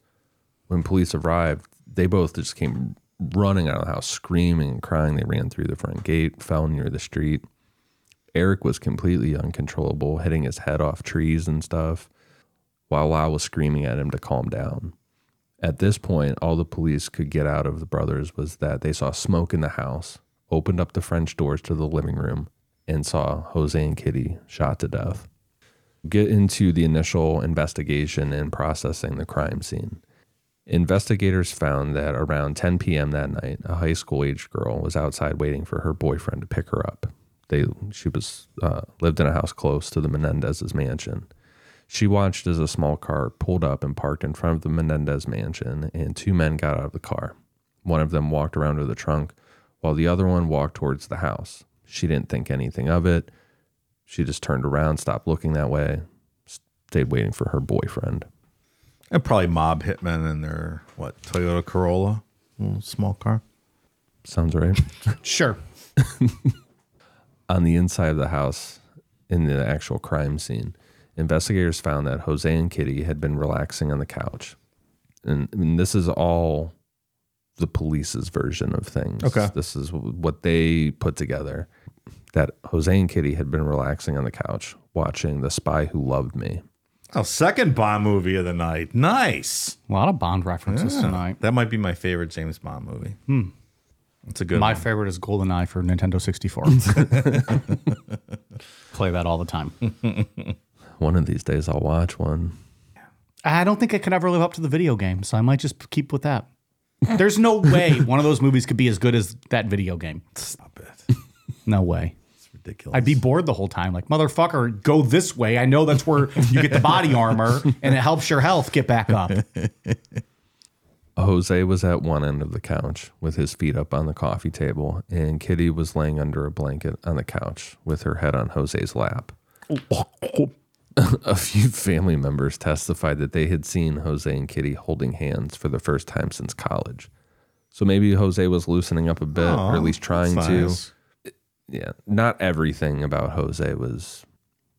When police arrived, they both just came running out of the house, screaming and crying. They ran through the front gate, fell near the street. Erik was completely uncontrollable, hitting his head off trees and stuff, while Lyle was screaming at him to calm down. At this point, all the police could get out of the brothers was that they saw smoke in the house, opened up the French doors to the living room, and saw Jose and Kitty shot to death. Get into the initial investigation and processing the crime scene. Investigators found that around 10 p.m. that night, a high school aged girl was outside waiting for her boyfriend to pick her up. They she was uh, lived in a house close to the Menendez's mansion. She watched as a small car pulled up and parked in front of the Menendez mansion, and two men got out of the car. One of them walked around to the trunk, while the other one walked towards the house. She didn't think anything of it. She just turned around, stopped looking that way, stayed waiting for her boyfriend. And probably mob hitmen in their what Toyota Corolla, little small car. Sounds right. Sure. On the inside of the house, in the actual crime scene, investigators found that Jose and Kitty had been relaxing on the couch. And, and this is all the police's version of things. Okay. This is what they put together that Jose and Kitty had been relaxing on the couch watching The Spy Who Loved Me. Oh, second Bond movie of the night. Nice. A lot of Bond references Yeah. tonight. That might be my favorite James Bond movie. Hmm. It's a good My one. favorite is GoldenEye for Nintendo 64. Play that all the time. One of these days I'll watch one. I don't think it could ever live up to the video game, so I might just keep with that. There's no way one of those movies could be as good as that video game. Stop it. No way. It's ridiculous. I'd be bored the whole time. Like, motherfucker, go this way. I know that's where you get the body armor and it helps your health get back up. Jose was at one end of the couch with his feet up on the coffee table, and Kitty was laying under a blanket on the couch with her head on Jose's lap. a few family members testified that they had seen Jose and Kitty holding hands for the first time since college. So maybe Jose was loosening up a bit, or at least trying that's to. nice. Yeah, not everything about Jose was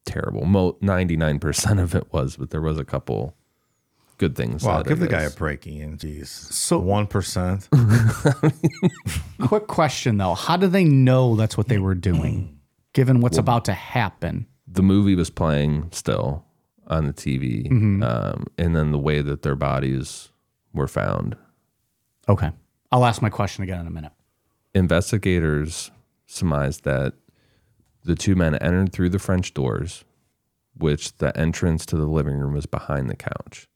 terrible. Mo- 99% of it was, but there was a couple good things. Wow, said, I give the guy a guess. break, Ian. Jeez. So- one percent. Quick question though. How do they know that's what they were doing, given what's about to happen? The movie was playing still on the TV, Mm-hmm. um, and then the way that their bodies were found. Okay. I'll ask my question again in a minute. Investigators surmised that the two men entered through the French doors, which the entrance to the living room was behind the couch.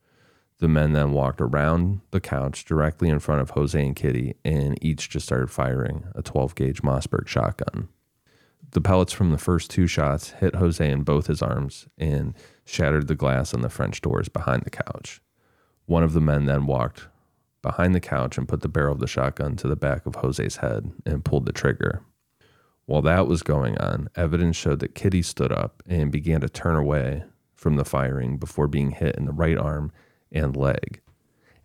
The men then walked around the couch directly in front of Jose and Kitty, and each just started firing a 12 gauge Mossberg shotgun. The pellets from the first two shots hit Jose in both his arms and shattered the glass on the French doors behind the couch. One of the men then walked behind the couch and put the barrel of the shotgun to the back of Jose's head and pulled the trigger. While that was going on, evidence showed that Kitty stood up and began to turn away from the firing before being hit in the right arm and leg.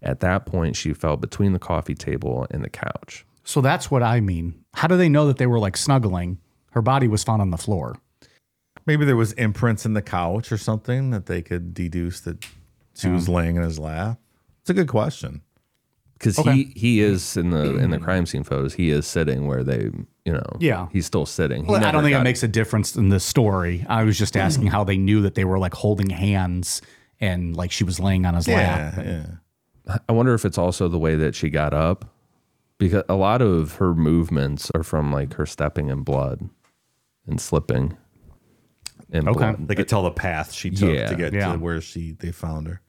At that point, she fell between the coffee table and the couch. So that's what I mean. How do they know that they were like snuggling? Her body was found on the floor. Maybe there was imprints in the couch or something that they could deduce that she was laying in his lap. It's a good question. Because he, he is in the in the crime scene photos, he is sitting where they, you know, Yeah. he's still sitting. He Well, I don't think it got- makes a difference in the story. I was just hmm. asking how they knew that they were like holding hands and like she was laying on his lap. yeah. I wonder if it's also the way that she got up, because a lot of her movements are from like her stepping in blood and slipping. And Okay. blood. They could tell the path she took Yeah. to get Yeah. to where she they found her.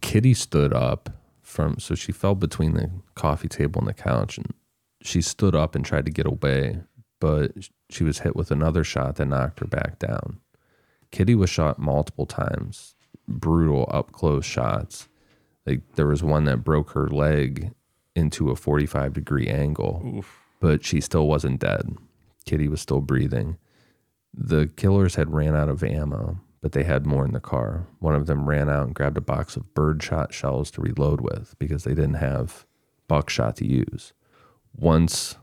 Kitty stood up from, so she fell between the coffee table and the couch, and she stood up and tried to get away, but she was hit with another shot that knocked her back down. Kitty was shot multiple times, brutal up close shots. Like there was one that broke her leg into a 45 degree angle, but she still wasn't dead. Kitty was still breathing. The killers had ran out of ammo, but they had more in the car. One of them ran out and grabbed a box of birdshot shells to reload with because they didn't have buckshot to use. Once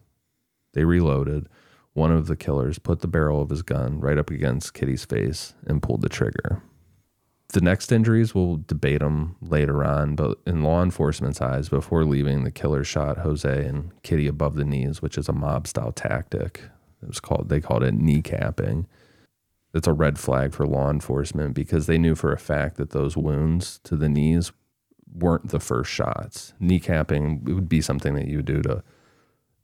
they reloaded, one of the killers put the barrel of his gun right up against Kitty's face and pulled the trigger. The next injuries, we'll debate them later on, but in law enforcement's eyes, before leaving, the killer shot Jose and Kitty above the knees, which is a mob style tactic. It was called, they called it kneecapping. That's a red flag for law enforcement because they knew for a fact that those wounds to the knees weren't the first shots. Kneecapping would be something that you would do to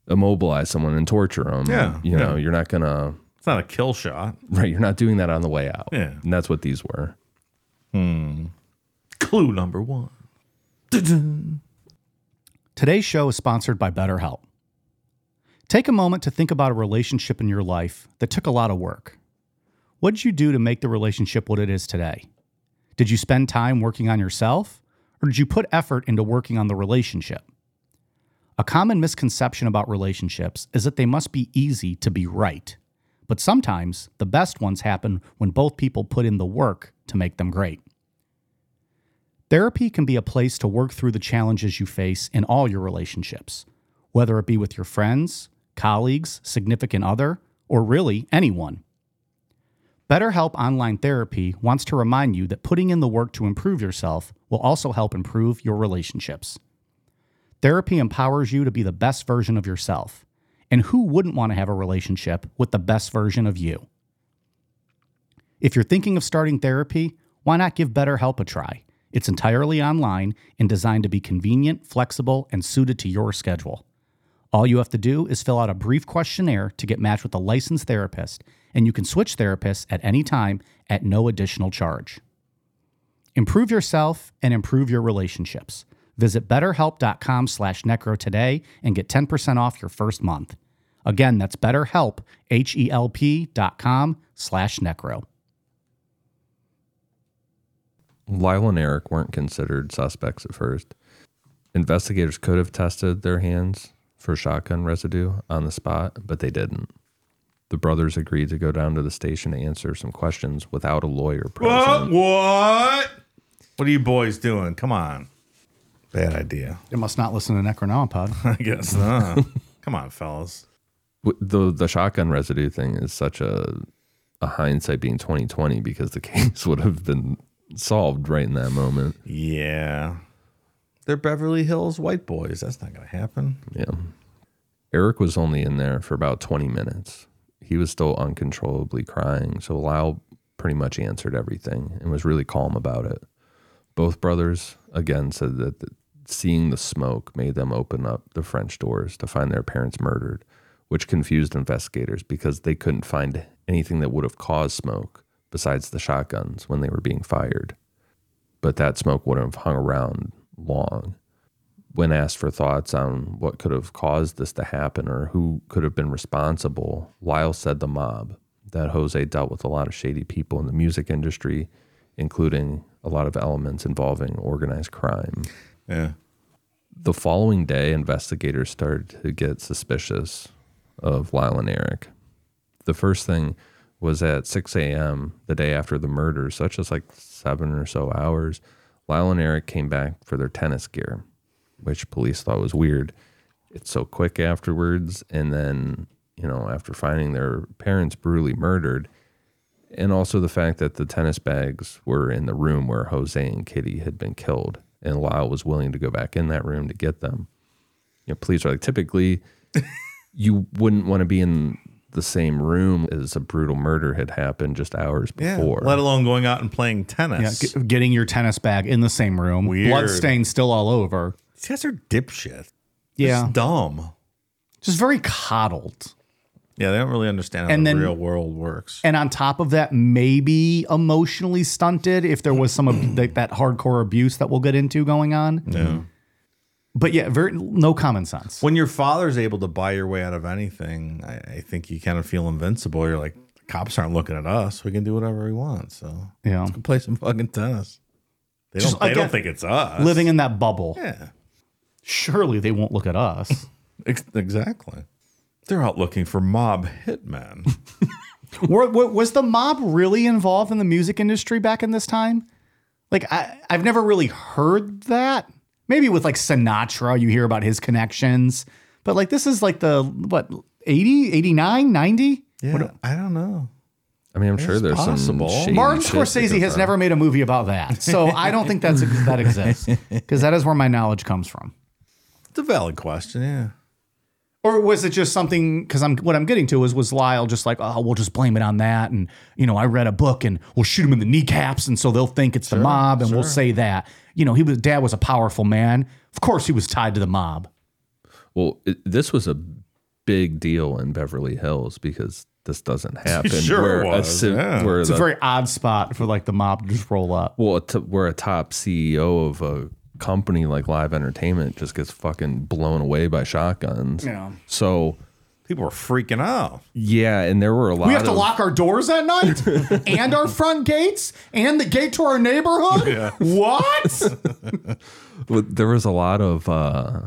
immobilize someone and torture them. Yeah, You know, yeah. you're not going to, It's not a kill shot. right, you're not doing that on the way out. Yeah. And that's what these were. Hmm. Clue number one. Today's show is sponsored by BetterHelp. Take a moment to think about a relationship in your life that took a lot of work. What did you do to make the relationship what it is today? Did you spend time working on yourself, or did you put effort into working on the relationship? A common misconception about relationships is that they must be easy to be right. But sometimes the best ones happen when both people put in the work to make them great. Therapy can be a place to work through the challenges you face in all your relationships, whether it be with your friends, colleagues, significant other, or really anyone. BetterHelp Online Therapy wants to remind you that putting in the work to improve yourself will also help improve your relationships. Therapy empowers you to be the best version of yourself. And who wouldn't want to have a relationship with the best version of you? If you're thinking of starting therapy, why not give BetterHelp a try? It's entirely online and designed to be convenient, flexible, and suited to your schedule. All you have to do is fill out a brief questionnaire to get matched with a licensed therapist, and you can switch therapists at any time at no additional charge. Improve yourself and improve your relationships. Visit betterhelp.com slash necro today and get 10% off your first month. Again, that's betterhelp, H-E-L-P dot com slash necro. Lyle and Erik weren't considered suspects at first. Investigators could have tested their hands for shotgun residue on the spot, but they didn't. The brothers agreed to go down to the station to answer some questions without a lawyer What? present. What? What are you boys doing? Come on. Bad idea. You must not listen to Necronomipod. I guess not. Come on, fellas. The the shotgun residue thing is such a a hindsight being twenty twenty because the case would have been solved right in that moment. Yeah. They're Beverly Hills white boys. That's not going to happen. Yeah. Erik was only in there for about 20 minutes. He was still uncontrollably crying, so Lyle pretty much answered everything and was really calm about it. Both brothers, again, said that the, seeing the smoke made them open up the French doors to find their parents murdered, which confused investigators because they couldn't find anything that would have caused smoke besides the shotguns when they were being fired. But that smoke wouldn't have hung around long when asked for thoughts on what could have caused this to happen or who could have been responsible, Lyle said the mob, that Jose dealt with a lot of shady people in the music industry, including a lot of elements involving organized crime. Yeah. The following day, investigators started to get suspicious of Lyle and Erik. The first thing was at 6 a.m. the day after the murder, such as like seven or so hours, Lyle and Erik came back for their tennis gear, which police thought was weird. It's so quick afterwards. And then, you know, after finding their parents brutally murdered, and also the fact that the tennis bags were in the room where Jose and Kitty had been killed, and Lyle was willing to go back in that room to get them. You know, police are like, typically, you wouldn't want to be in the same room as a brutal murder had happened just hours Yeah. before. Let alone going out and playing Yeah, tennis. g- getting your tennis bag in the same room, Weird. blood stains still all over. These guys are dipshit. Yeah. Just dumb. Just very coddled. Yeah, they don't really understand how And the then- real world works. And on top of that, maybe emotionally stunted if there was some of that, that hardcore abuse that we'll get into going on. Yeah. But yeah, very no common sense. When your father's able to buy your way out of anything, I, I think you kind of feel invincible. You're like, the cops aren't looking at us. We can do whatever we want. So Yeah. let's go play some fucking tennis. They Just don't. They again, don't think it's us. Living in that bubble. Yeah. Surely they won't look at us. Exactly. They're out looking for mob hitmen. Was the mob really involved in the music industry back in this time? Like, I, I've never really heard that. Maybe with like Sinatra, you hear about his connections. But like, this is like the, what, 80, 89, 90? yeah. I don't know. I mean, I'm sure there's possible. some shady Martin shit Scorsese has on. never made a movie about that. So I don't think that's that exists because that is where my knowledge comes from. It's a valid question. Yeah. Or was it just something? Because I'm what I'm getting to is was Lyle just like, oh, we'll just blame it on that, and you know, I read a book and we'll shoot him in the kneecaps, and so they'll think it's the mob, and we'll say that. You know, he was dad was a powerful man. Of course, he was tied to the mob. Well, it, this was a big deal in Beverly Hills because this doesn't happen. Sure it was, yeah. where It's the- a very odd spot for like the mob to just roll up. well, a t- where a top CEO of a company like Live Entertainment just gets fucking blown away by shotguns. Yeah. So People were freaking out. yeah, and there were a lot. We have to of, lock our doors at night and our front gates and the gate to our neighborhood. Yeah. What? Well, there was a lot of uh,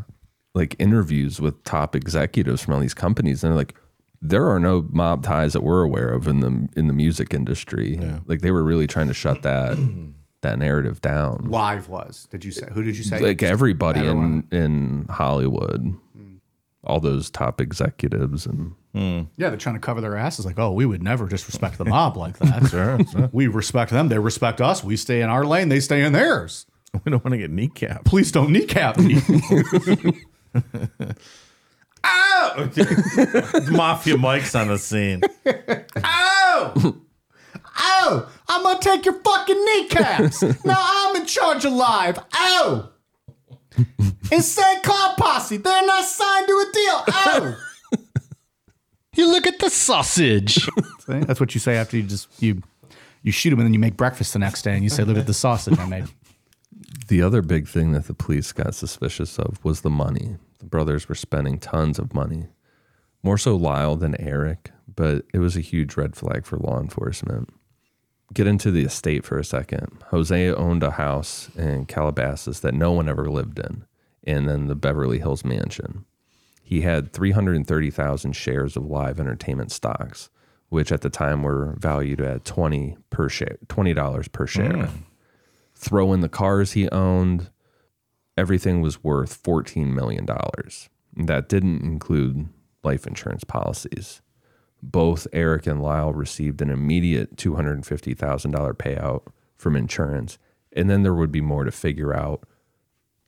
like interviews with top executives from all these companies, and they're like, there are no mob ties that we're aware of in the in the music industry. Yeah. Like they were really trying to shut that that narrative down. Live was. Did you say? Who did you say? Like everybody in in Hollywood. all those top executives and hmm. Yeah, they're trying to cover their asses. Like, oh, we would never disrespect the mob like that. Sure, sure. We respect them. They respect us. We stay in our lane. They stay in theirs. We don't want to get kneecapped. Please don't kneecap me. Ow! Oh! Mafia Mike's on the scene. oh! Oh! I'm gonna take your fucking kneecaps. now I'm in charge alive. live. Oh! Insane car posse. They're not signed to a deal. Oh! You look at the sausage. That's what you say after you just you you shoot him and then you make breakfast the next day and you say, "Look at the sausage I made." The other big thing that the police got suspicious of was the money. The brothers were spending tons of money, more so Lyle than Erik, but it was a huge red flag for law enforcement. Get into the estate for a second. Jose owned a house in Calabasas that no one ever lived in, and then the Beverly Hills mansion. He had 330,000 shares of live entertainment stocks, which at the time were valued at 20 per share, $20 per share mm. throw in the cars he owned, everything was worth $14 million. That didn't include life insurance policies. Both Erik and Lyle received an immediate $250,000 payout from insurance. And then there would be more to figure out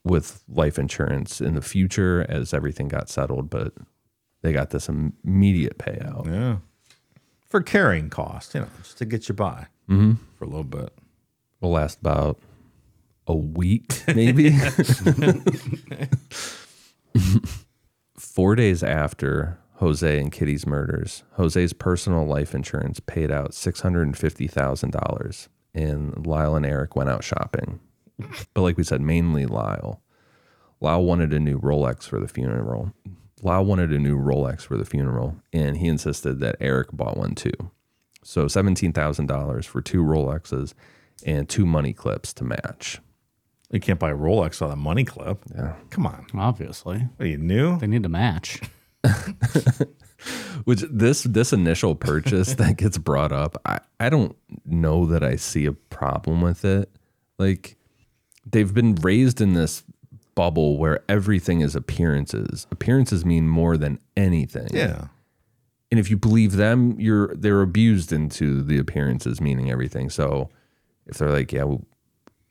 with life insurance in the future as everything got settled, but they got this immediate payout. Yeah. For carrying costs, you know, just to get you by Mhm. for a little bit. will last about a week, maybe. Four days after Jose and Kitty's murders, Jose's personal life insurance paid out $650,000, and Lyle and Erik went out shopping. But like we said, mainly Lyle. Lyle wanted a new Rolex for the funeral. Lyle wanted a new Rolex for the funeral, and he insisted that Erik bought one too. So $17,000 for two Rolexes and two money clips to match. You can't buy a Rolex on a money clip. Yeah. Come on. Obviously, Are you new? they need to match. Which this this initial purchase that gets brought up, I, I don't know that I see a problem with it. Like they've been raised in this bubble where everything is appearances. Appearances mean more than anything. Yeah. And if you believe them, you're they're abused into the appearances meaning everything. So if they're like, yeah, well,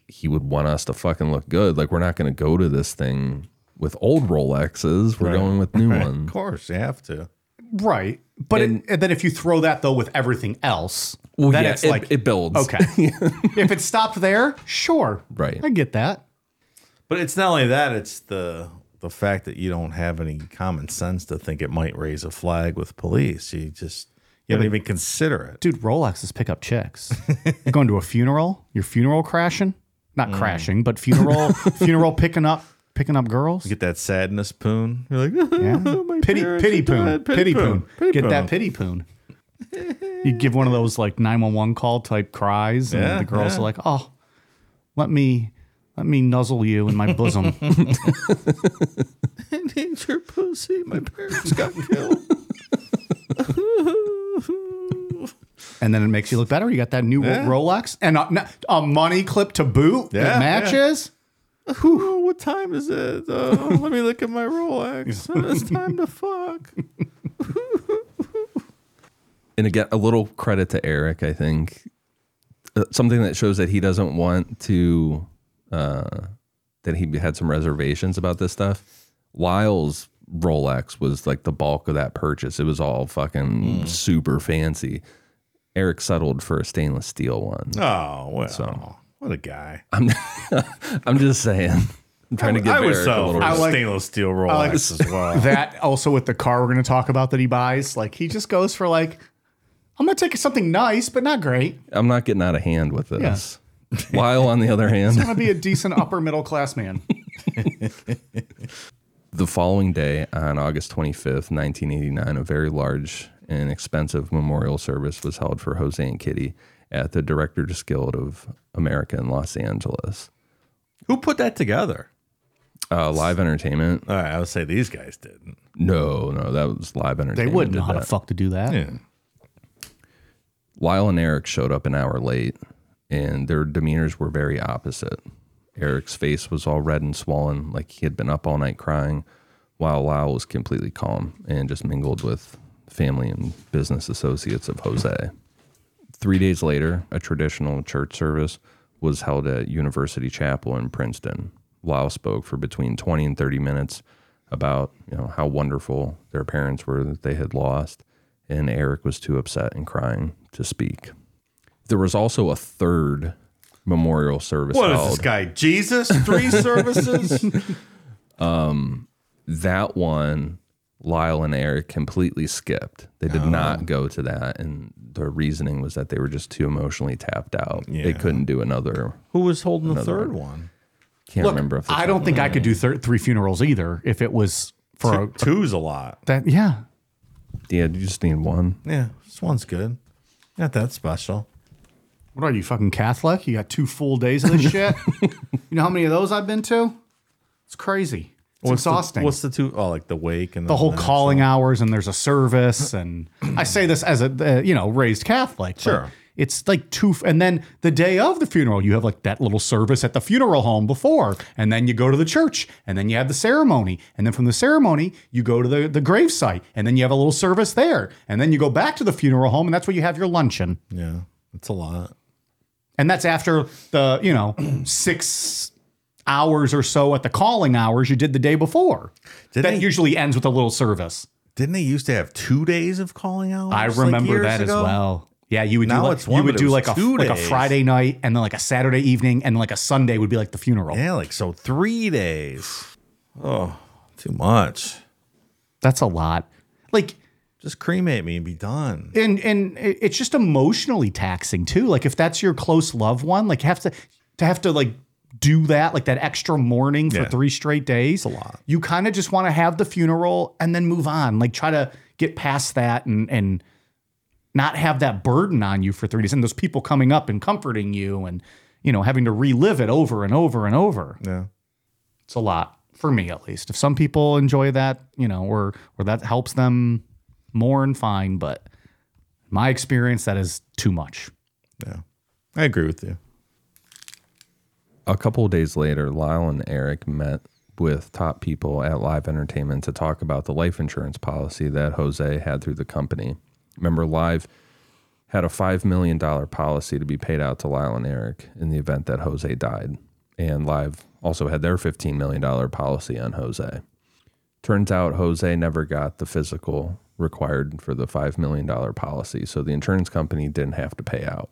he would want us to fucking look good, like we're not going to go to this thing with old Rolexes. We're Right. going with new Right. ones. Of course, you have to. Right. But it, and then if you throw that though with everything else, Well, then yeah, it's it- like it builds. Okay. if it stopped there, sure. Right. I get that. But it's not only that, it's the the fact that you don't have any common sense to think it might raise a flag with police. You just you don't even consider it. Dude, Rolexes pick up chicks. You're going to a funeral, your funeral crashing? Not Mm. crashing, but funeral funeral picking up picking up girls. You get that sadness poon. You're like, Yeah. Pity pity poon. dead. Pity poon. Pity Get that pity poon. You give one of those like 911 call type cries and Yeah, the girls yeah. are like, "Oh, let me let me nuzzle you in my bosom." I need your pussy. My parents got killed. and then it makes you look better. You got that new Yeah. Rolex and a, a money clip to boot Yeah, that matches. Oh, what time is it? Oh, let me look at my Rolex. it's time to fuck. and again, a little credit to Erik, I think. Uh, something that shows that he doesn't want to, uh, that he had some reservations about this stuff. Lyle's Rolex was like the bulk of that purchase. It was all fucking super fancy. Erik settled for a stainless steel one. Oh well, So- what a guy. I'm, I'm just saying. I'm trying to get I would Erik a sell little. for like- stainless steel Rolex I like as well. that also with the car we're going to talk about that he buys. Like he just goes for like, I'm going to take something nice, but not great. I'm not getting out of hand with this. While on the other hand, I'm going to be a decent upper middle class man. The following day, on August 25th, 1989, a very large and expensive memorial service was held for Jose and Kitty at the Directors Guild of America in Los Angeles. Who put that together? Uh, live entertainment? All right, I would say these guys didn't. No, no, that was live entertainment. They wouldn't know how to that. fuck to do that. Yeah. Lyle and Erik showed up an hour late, and their demeanors were very opposite. Erik's face was all red and swollen, like he had been up all night crying. while Lyle was completely calm and just mingled with family and business associates of Jose. Three days later, a traditional church service was held at University Chapel in Princeton. Lyle spoke for between 20 and 30 minutes about you know how wonderful their parents were that they had lost, and Erik was too upset and crying to speak. There was also a third memorial service. What is held. this guy? Jesus? Three services? Um, that one, Lyle and Erik completely skipped. They did not oh. go to that, and the reasoning was that they were just too emotionally tapped out. They Yeah. couldn't do another. Who was holding the third one. one? Can't Look, remember. If the I don't think I could do thir- three funerals either if it was for a, Two's a lot. that. Yeah, Yeah, you just need one. Yeah, this one's good. Not that special. What are you, fucking Catholic? You got two full days of this shit? you know how many of those I've been to? It's crazy. It's What's the- exhausting. what's the two? Oh, like the wake and the whole next calling hours and there's a service and I say this as a uh, you know raised Catholic. Sure. It's like two, and then the day of the funeral, you have like that little service at the funeral home before, and then you go to the church, and then you have the ceremony, and then from the ceremony, you go to the, the grave site, and then you have a little service there, and then you go back to the funeral home, and that's where you have your luncheon. Yeah, it's a lot. And that's after the, you know, six hours or so at the calling hours you did the day before. Did that they- usually ends with a little service. Didn't they used to have two days of calling hours? I like, remember years that ago? as well. Yeah, you would Now do like, one, you would do like a two like a. Friday night and then like a Saturday evening and like a Sunday would be like the funeral. Yeah, like so three days. Oh, too much. That's a lot. Like Just cremate me and be done. and and it's just emotionally taxing too. Like if that's your close loved one, like have to to have to like do that like that extra morning for Yeah. three straight days. a lot. You kind of just want to have the funeral and then move on. Like try to get past that and and not have that burden on you for three days and those people coming up and comforting you and you know having to relive it over and over and over. Yeah. It's a lot for me at least. If some people enjoy that, you know, or or that helps them mourn, fine. But my experience, that is too much. Yeah. I agree with you. A couple of days later, Lyle and Erik met with top people at Live Entertainment to talk about the life insurance policy that Jose had through the company. Remember, Live had a $5 million policy to be paid out to Lyle and Erik in the event that Jose died. And Live also had their $15 million policy on Jose. Turns out Jose never got the physical required for the $5 million policy, so the insurance company didn't have to pay out.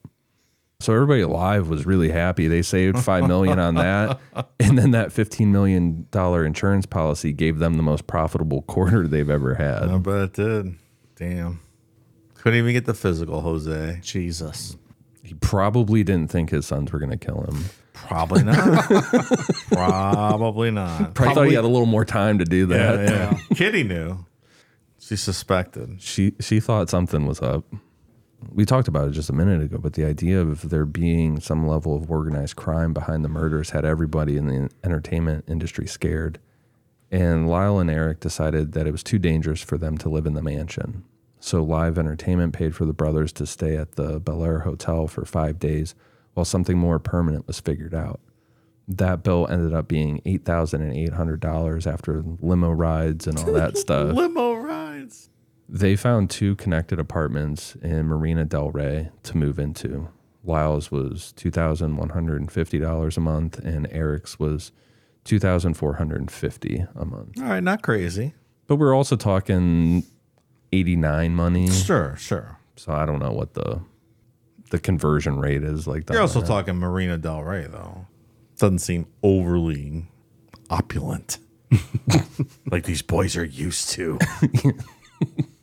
So everybody alive was really happy. They saved five million on that, and then that fifteen million dollar insurance policy gave them the most profitable quarter they've ever had. I bet it did. Damn. Couldn't even get the physical, Jose. Jesus. He probably didn't think his sons were going to kill him. Probably not. Probably not. Probably, thought he had a little more time to do that. Yeah, yeah. Kitty knew. She suspected. She she thought something was up. We talked about it just a minute ago, but the idea of there being some level of organized crime behind the murders had everybody in the entertainment industry scared. And Lyle and Erik decided that it was too dangerous for them to live in the mansion. So Live Entertainment paid for the brothers to stay at the Bel Air Hotel for five days while something more permanent was figured out. That bill ended up being eight thousand and eight hundred dollars after limo rides and all that stuff. Limo. They found two connected apartments in Marina Del Rey to move into. Lyle's was $2,150 a month and Eric's was 2,450 a month. All right, not crazy. But we're also talking 89 money. Sure, sure. So I don't know what the the conversion rate is like that. You're also talking Marina Del Rey, though. Doesn't seem overly opulent. like these boys are used to.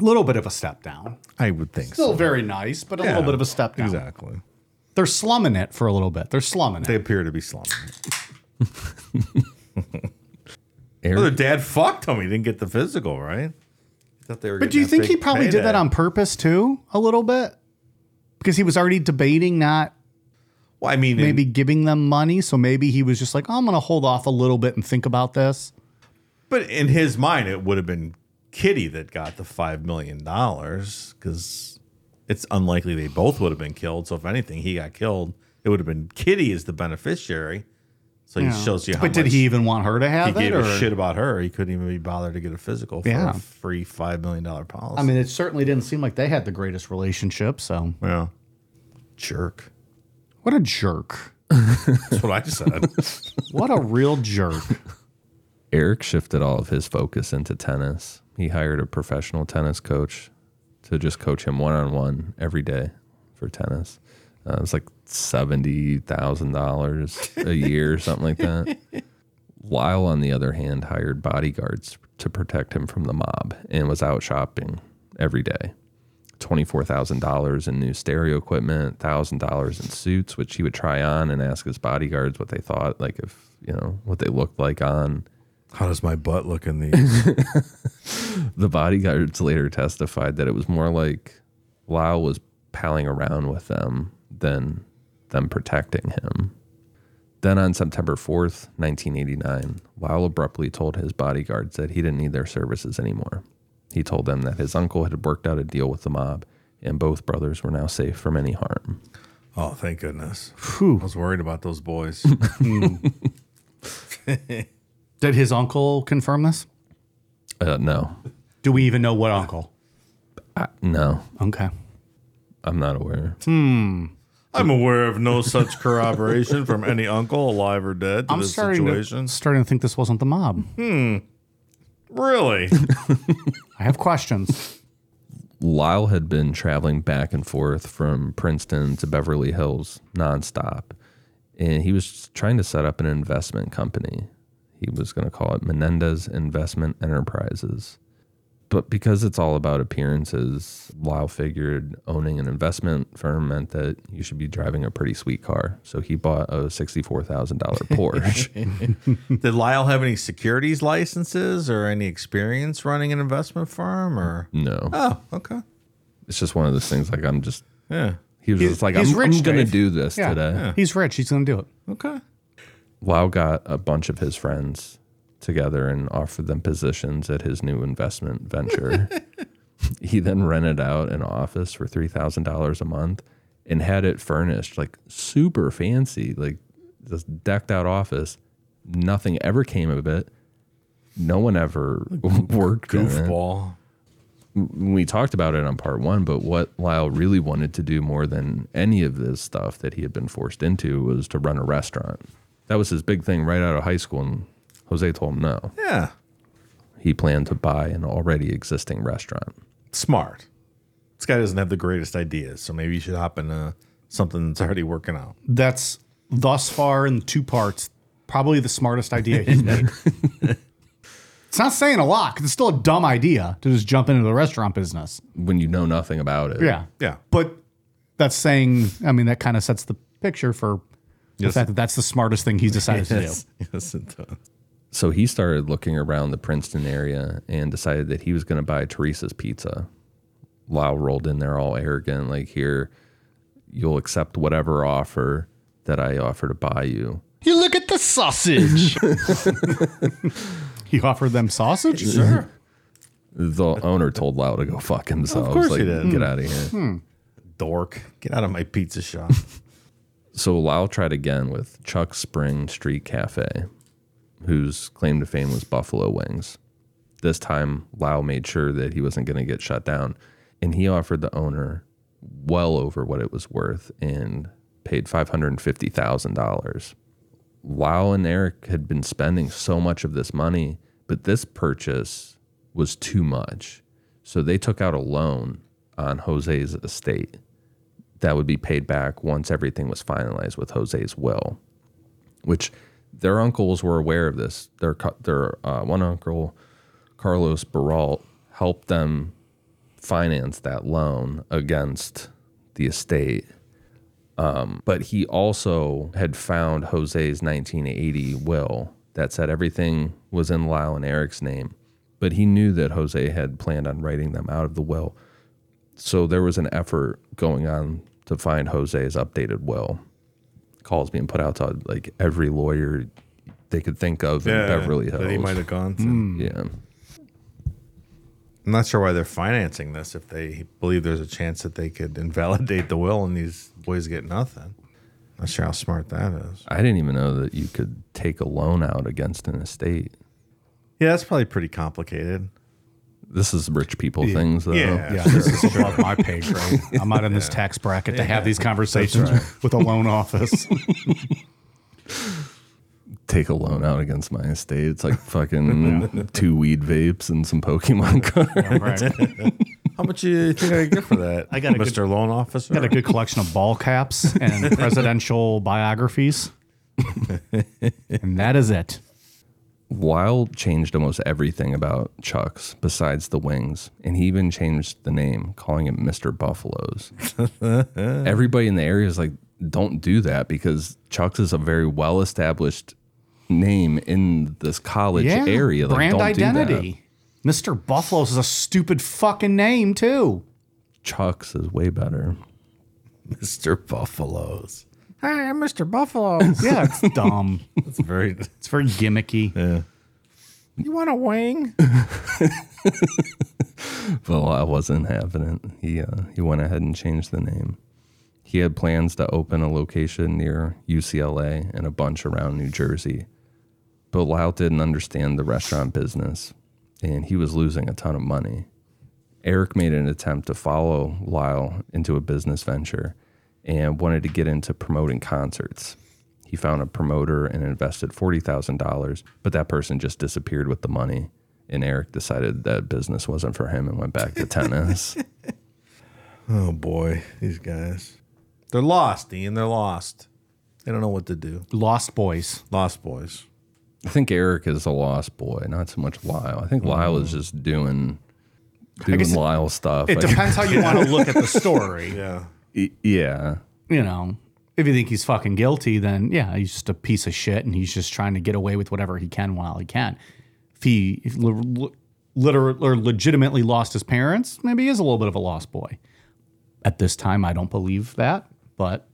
A little bit of a step down. I would think Still so. very nice, but a Yeah, little bit of a step down. Exactly. They're slumming it for a little bit. They're slumming They it. appear to be slumming. Erik, Well, their dad fucked him. He didn't get the physical, right? He thought they were But do you getting think that he big probably did that payday. on purpose too? A little bit? Because he was already debating not Well, I mean, in- maybe giving them money. So maybe he was just like, oh, I'm going to hold off a little bit and think about this. But in his mind, it would have been Kitty that got the five million dollars because it's unlikely they both would have been killed. So if anything, he got killed. It would have been Kitty as the beneficiary. So he Yeah. shows you how But did he even want her to he have it? gave or? a shit about her. He couldn't even be bothered to get a physical for Yeah. a free five million dollar policy. I mean, it certainly didn't seem like they had the greatest relationship. So, yeah, jerk. what a jerk! That's what I said. What a real jerk! Erik shifted all of his focus into tennis. He hired a professional tennis coach to just coach him one on one every day for tennis. Uh, it was like seventy thousand dollars a year, or something like that. Lyle, on the other hand, hired bodyguards to protect him from the mob and was out shopping every day. Twenty-four thousand dollars in new stereo equipment, thousand dollars in suits, which he would try on and ask his bodyguards what they thought, like if you know what they looked like on. How does my butt look in these? The bodyguards later testified that it was more like Lyle was palling around with them than them protecting him. Then on September 4th, 1989, Lyle abruptly told his bodyguards that he didn't need their services anymore. He told them that his uncle had worked out a deal with the mob and both brothers were now safe from any harm. oh, thank goodness. I was worried about those boys. Did his uncle confirm this? Uh, no, Do we even know what uncle? I, no, Okay. I'm not aware. Hmm. I'm aware of no such corroboration from any uncle, alive or dead, to I'm this starting situation. to starting to think this wasn't the mob. Hmm. Really? I have questions. Lyle had been traveling back and forth from Princeton to Beverly Hills nonstop. And he was trying to set up an investment company. He was going to call it Menendez Investment Enterprises. But because it's all about appearances, Lyle figured owning an investment firm meant that you should be driving a pretty sweet car. So he bought a $64,000 Porsche. Did Lyle have any securities licenses or any experience running an investment firm? Or no. oh, okay, It's just one of those things like I'm just, yeah, he was He's- just like, he's I'm, rich, I'm going to Dave. do this Yeah. today. He's rich. He's going to do it. okay. Lyle got a bunch of his friends together and offered them positions at his new investment venture. he then rented out an office for $3,000 a month and had it furnished like super fancy, like this decked out office. Nothing ever came of it. No one ever worked Goofball. we talked about it on part one, but what Lyle really wanted to do more than any of this stuff that he had been forced into was to run a restaurant. That was his big thing right out of high school, and Jose told him no. Yeah, He planned to buy an already existing restaurant. smart. This guy doesn't have the greatest ideas, so maybe you should hop into something that's already working out. That's thus far in two parts, probably the smartest idea he's made. it's not saying a lot because it's still a dumb idea to just jump into the restaurant business. When you know nothing about it, Yeah. Yeah. But that's saying, I mean, that kind of sets the picture for the Yes. fact that that's the smartest thing he's decided to do. Yes, yes, it does. So he started looking around the Princeton area and decided that he was going to buy Teresa's pizza. Lyle rolled in there all arrogant, like, here, you'll accept whatever offer that I offer to buy you. You look at the sausage. He offered them sausage? Sure. The owner told Lyle to go fuck himself. Of course like, he did. Get out of here. Hmm. Hmm. Dork. Get out of my pizza shop. So Lyle tried again with Chuck Spring Street Cafe, whose claim to fame was Buffalo Wings. This time, Lyle made sure that he wasn't going to get shut down, and he offered the owner well over what it was worth and paid $550,000. Lyle and Erik had been spending so much of this money, but this purchase was too much. So they took out a loan on Jose's estate that would be paid back once everything was finalized with Jose's will, which their uncles were aware of this. Their their uh, one uncle, Carlos Baralt, helped them finance that loan against the estate. Um, but he also had found Jose's 1980 will that said everything was in Lyle and Erik's name, but he knew that Jose had planned on writing them out of the will so there was an effort going on to find Jose's updated will. Calls being put out to like every lawyer they could think of in Beverly Hills. That he might have gone to. Hmm. Yeah. I'm not sure why they're financing this if they believe there's a chance that they could invalidate the will and these boys get nothing. Not sure how smart that is. I didn't even know that you could take a loan out against an estate. Yeah, that's probably pretty complicated. This is rich people things, though. Yeah. Yeah, this is above my pay grade. I'm not in this tax bracket to have these conversations with a loan office. Take a loan out against my estate. It's like fucking two weed vapes and some Pokemon cards. How much you think I get for that? I got a Mr. good- Loan Officer. Got a good collection of ball caps and presidential biographies. and that is it. Lyle changed almost everything about Chuck's besides the wings, and he even changed the name, calling it Mr. Buffaloes. Everybody in the area is like, don't do that because Chuck's is a very well established name in this college area. Like, brand don't do that. identity. Mr. Buffalo's is a stupid fucking name too. Chuck's is way better. Mr. Buffaloes. Hi, I'm Mr. Buffalo. yeah, it's dumb. It's very. It's very gimmicky. Yeah. You want a wing? Well, I wasn't having it. He uh, he went ahead and changed the name. He had plans to open a location near UCLA and a bunch around New Jersey. But Lyle didn't understand the restaurant business, and he was losing a ton of money. Erik made an attempt to follow Lyle into a business venture and wanted to get into promoting concerts. He found a promoter and invested $40,000, but that person just disappeared with the money. And Erik decided that business wasn't for him and went back to tennis. Oh boy, these guys. They're lost, Ian. They're lost. They don't know what to do. Lost Boys. Lost boys. I think Erik is a lost boy, not so much Lyle. I think Lyle is just doing doing guess it- Lyle stuff. It Like- depends how you want to look at the story. Yeah. Y- yeah. You know, if you think he's fucking guilty, then yeah, he's just a piece of shit and he's just trying to get away with whatever he can while he can. If he if li- liter- or legitimately lost his parents, maybe he is a little bit of a lost boy. At this time, I don't believe that, but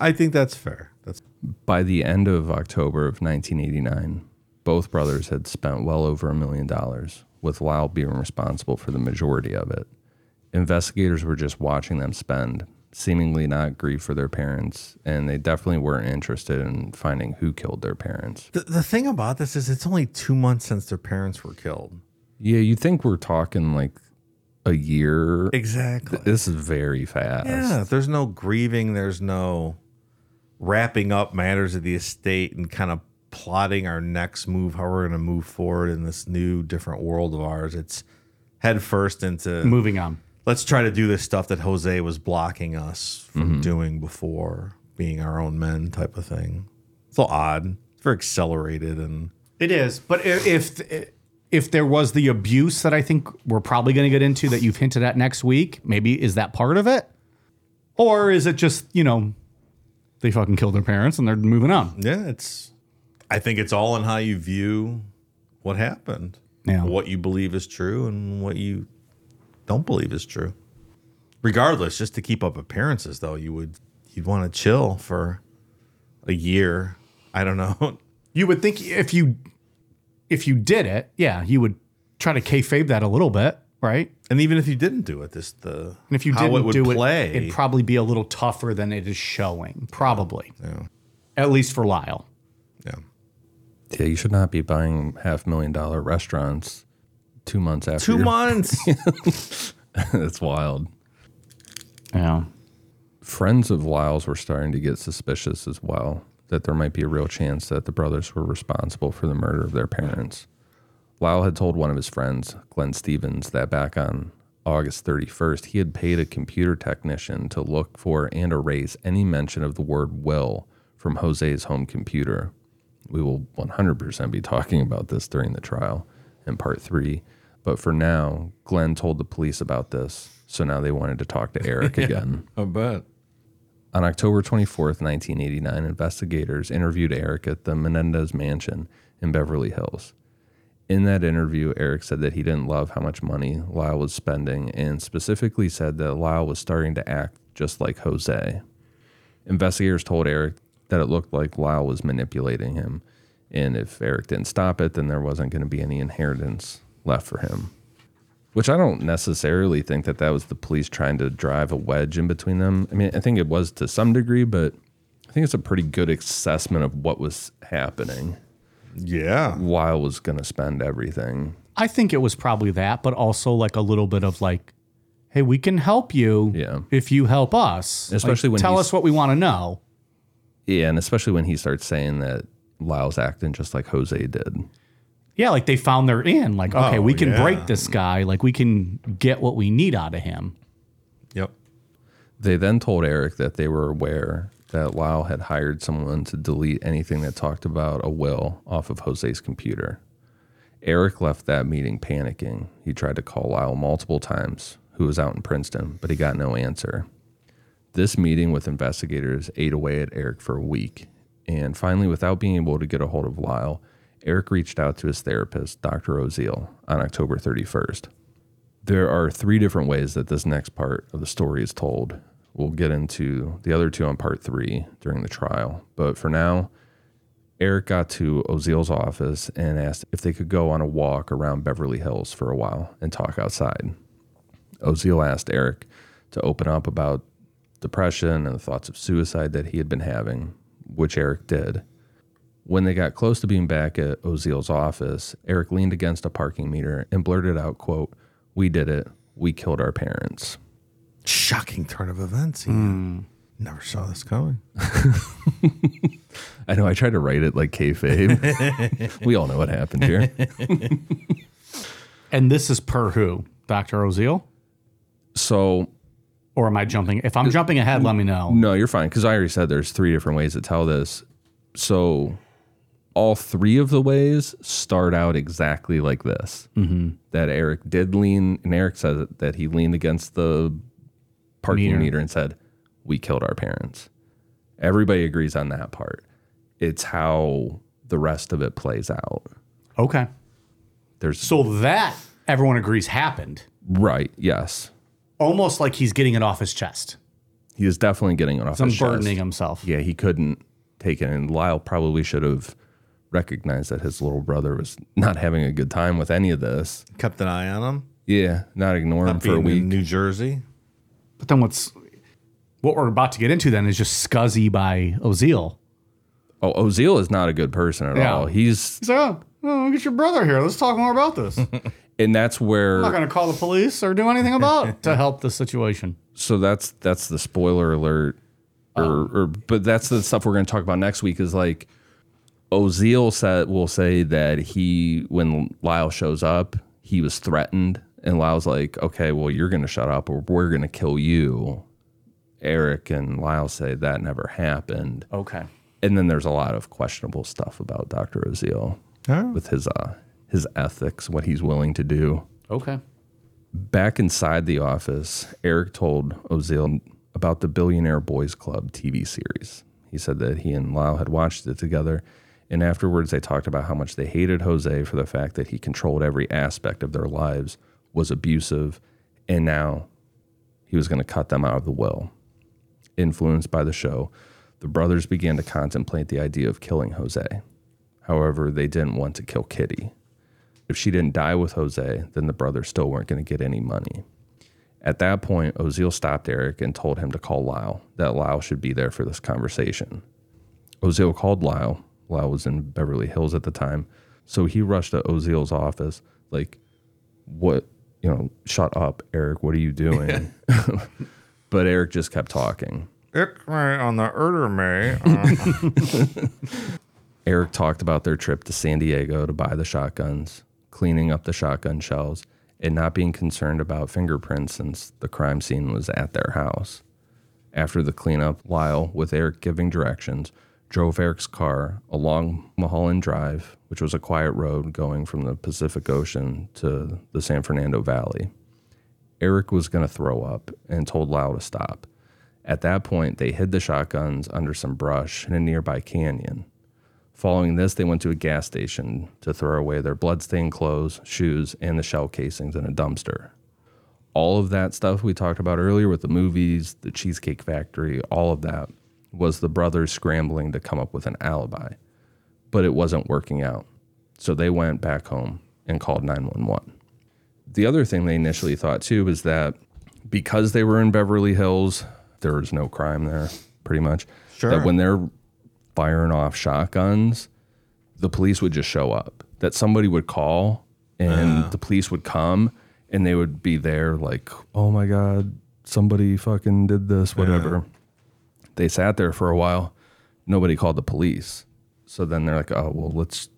I think that's fair. That's By the end of October of 1989, both brothers had spent well over a million dollars, with Lyle being responsible for the majority of it. Investigators were just watching them spend, seemingly not grieve for their parents, and they definitely weren't interested in finding who killed their parents. the, the thing about this is it's only two months since their parents were killed. Yeah, you think we're talking like a year? Exactly. This is very fast. Yeah, there's no grieving. There's no wrapping up matters of the estate and kind of plotting our next move, how we're going to move forward in this new, different world of ours. It's head first into moving on. Let's try to do this stuff that Jose was blocking us from Mm-hmm. doing before, being our own men type of thing. It's a little odd. It's very accelerated and It is, but i- if if there was the abuse that I think we're probably going to get into that you've hinted at next week, maybe is that part of it, or is it just you know they fucking killed their parents and they're moving on? yeah, it's. I think it's all in how you view what happened. Yeah. What you believe is true and what you don't believe is true. Regardless, just to keep up appearances, though, you would you'd want to chill for a year. I don't know. You would think if you if you did it, yeah, you would try to kayfabe that a little bit, right? And even if you didn't do it, this the And if you didn't it would do play. it, it'd probably be a little tougher than it is showing. Probably, yeah, at least for Lyle. yeah. Yeah, you should not be buying half million dollar restaurants two months after. Two months. That's wild. Yeah. Friends of Lyle's were starting to get suspicious as well that there might be a real chance that the brothers were responsible for the murder of their parents. Lyle had told one of his friends, Glenn Stevens, that back on August 31st, he had paid a computer technician to look for and erase any mention of the word will from Jose's home computer. We will 100% be talking about this during the trial in part three. But for now, Glenn told the police about this. So now they wanted to talk to Erik again. I bet. On October 24th, 1989, investigators interviewed Erik at the Menendez mansion in Beverly Hills. In that interview, Erik said that he didn't love how much money Lyle was spending and specifically said that Lyle was starting to act just like Jose. Investigators told Erik that it looked like Lyle was manipulating him, and if Erik didn't stop it, then there wasn't going to be any inheritance left for him. Which I don't necessarily think that that was the police trying to drive a wedge in between them. I mean, I think it was to some degree, but I I think it's a pretty good assessment of what was happening. Yeah. Lyle was going to spend everything. I think it was probably that, but also like a little bit of like, hey, we can help you Yeah. if you help us. Like, Especially when tell us what we want to know. Yeah, and especially when he starts saying that Lyle's acting just like Jose did. Yeah, like they found their in. Like, okay, Oh, we can yeah. break this guy. Like, we can get what we need out of him. Yep. They then told Erik that they were aware that Lyle had hired someone to delete anything that talked about a will off of Jose's computer. Erik left that meeting panicking. He tried to call Lyle multiple times, who was out in Princeton, but he got no answer. This meeting with investigators ate away at Erik for a week, and finally, without being able to get a hold of Lyle, Erik reached out to his therapist, Dr. Oziel, on October 31st. There are three different ways that this next part of the story is told. We'll get into the other two on part three during the trial. But for now, Erik got to Oziel's office and asked if they could go on a walk around Beverly Hills for a while and talk outside. Oziel asked Erik to open up about depression and the thoughts of suicide that he had been having, which Erik did. When they got close to being back at Oziel's office, Erik leaned against a parking meter and blurted out, quote, We did it. We killed our parents. Shocking turn of events. Ian. Hmm. Never saw this coming. I know I tried to write it like kayfabe. we all know what happened here. And this is per who? Dr. Oziel? So, Or am I jumping? If I'm jumping ahead, let me know. no, you're fine because I already said there's three different ways to tell this. So, all three of the ways start out exactly like this. Mm-hmm. That Erik did lean, and Erik says that he leaned against the parking Meter. meter and said, "We killed our parents." Everybody agrees on that part. It's how the rest of it plays out. Okay. There's So that everyone agrees happened. right, yes, Almost like he's getting it off his chest. he is definitely getting it off Some his chest. burdening himself. yeah, he couldn't take it. And Lyle probably should have recognized that his little brother was not having a good time with any of this. Kept an eye on him. Yeah, not ignore him Not for a being week. in New Jersey. But then what's what we're about to get into then is just scuzzy by Oziel. oh, Oziel is not a good person at Yeah. all. He's He's like, oh, oh, get your brother here. Let's talk more about this. I'm and that's where I'm not going to call the police or do anything about it to help the situation. so that's that's the spoiler alert or, or but that's the stuff we're going to talk about next week is like Oziel said will say that he when Lyle shows up he was threatened and Lyle's like okay well you're going to shut up or we're going to kill you Erik and Lyle say that never happened Okay. and then there's a lot of questionable stuff about Dr. Oziel with his uh his ethics what he's willing to do Okay. Back inside the office, Erik told Oziel about the Billionaire Boys Club TV series. He said that he and Lyle had watched it together, and afterwards they talked about how much they hated Jose for the fact that he controlled every aspect of their lives, was abusive, and now he was going to cut them out of the will. Influenced by the show, the brothers began to contemplate the idea of killing Jose. However, they didn't want to kill Kitty. If she didn't die with Jose, then the brothers still weren't going to get any money. At that point, Oziel stopped Erik and told him to call Lyle, that Lyle should be there for this conversation. Oziel called Lyle. Lyle was in Beverly Hills at the time. So he rushed to Oziel's office, like, what, you know, shut up, Erik, what are you doing? but Erik just kept talking. Ick me on the Erder May. Uh, Erik talked about their trip to San Diego to buy the shotguns, cleaning up the shotgun shells, and not being concerned about fingerprints since the crime scene was at their house. After the cleanup, Lyle, with Erik giving directions, drove Erik's car along Mulholland Drive, which was a quiet road going from the Pacific Ocean to the San Fernando Valley. Erik was going to throw up and told Lyle to stop. At that point, they hid the shotguns under some brush in a nearby canyon. Following this, they went to a gas station to throw away their bloodstained clothes, shoes, and the shell casings in a dumpster. All of that stuff we talked about earlier with the movies, the Cheesecake Factory, all of that was the brothers scrambling to come up with an alibi. But it wasn't working out. So they went back home and called 911. The other thing they initially thought too was that because they were in Beverly Hills, there was no crime there. pretty much. Sure. That when they're firing off shotguns, the police would just show up. That somebody would call and the police would come and they would be there like, oh my God, somebody fucking did this, whatever. They sat there for a while. Nobody called the police. So then they're like, oh, well, let's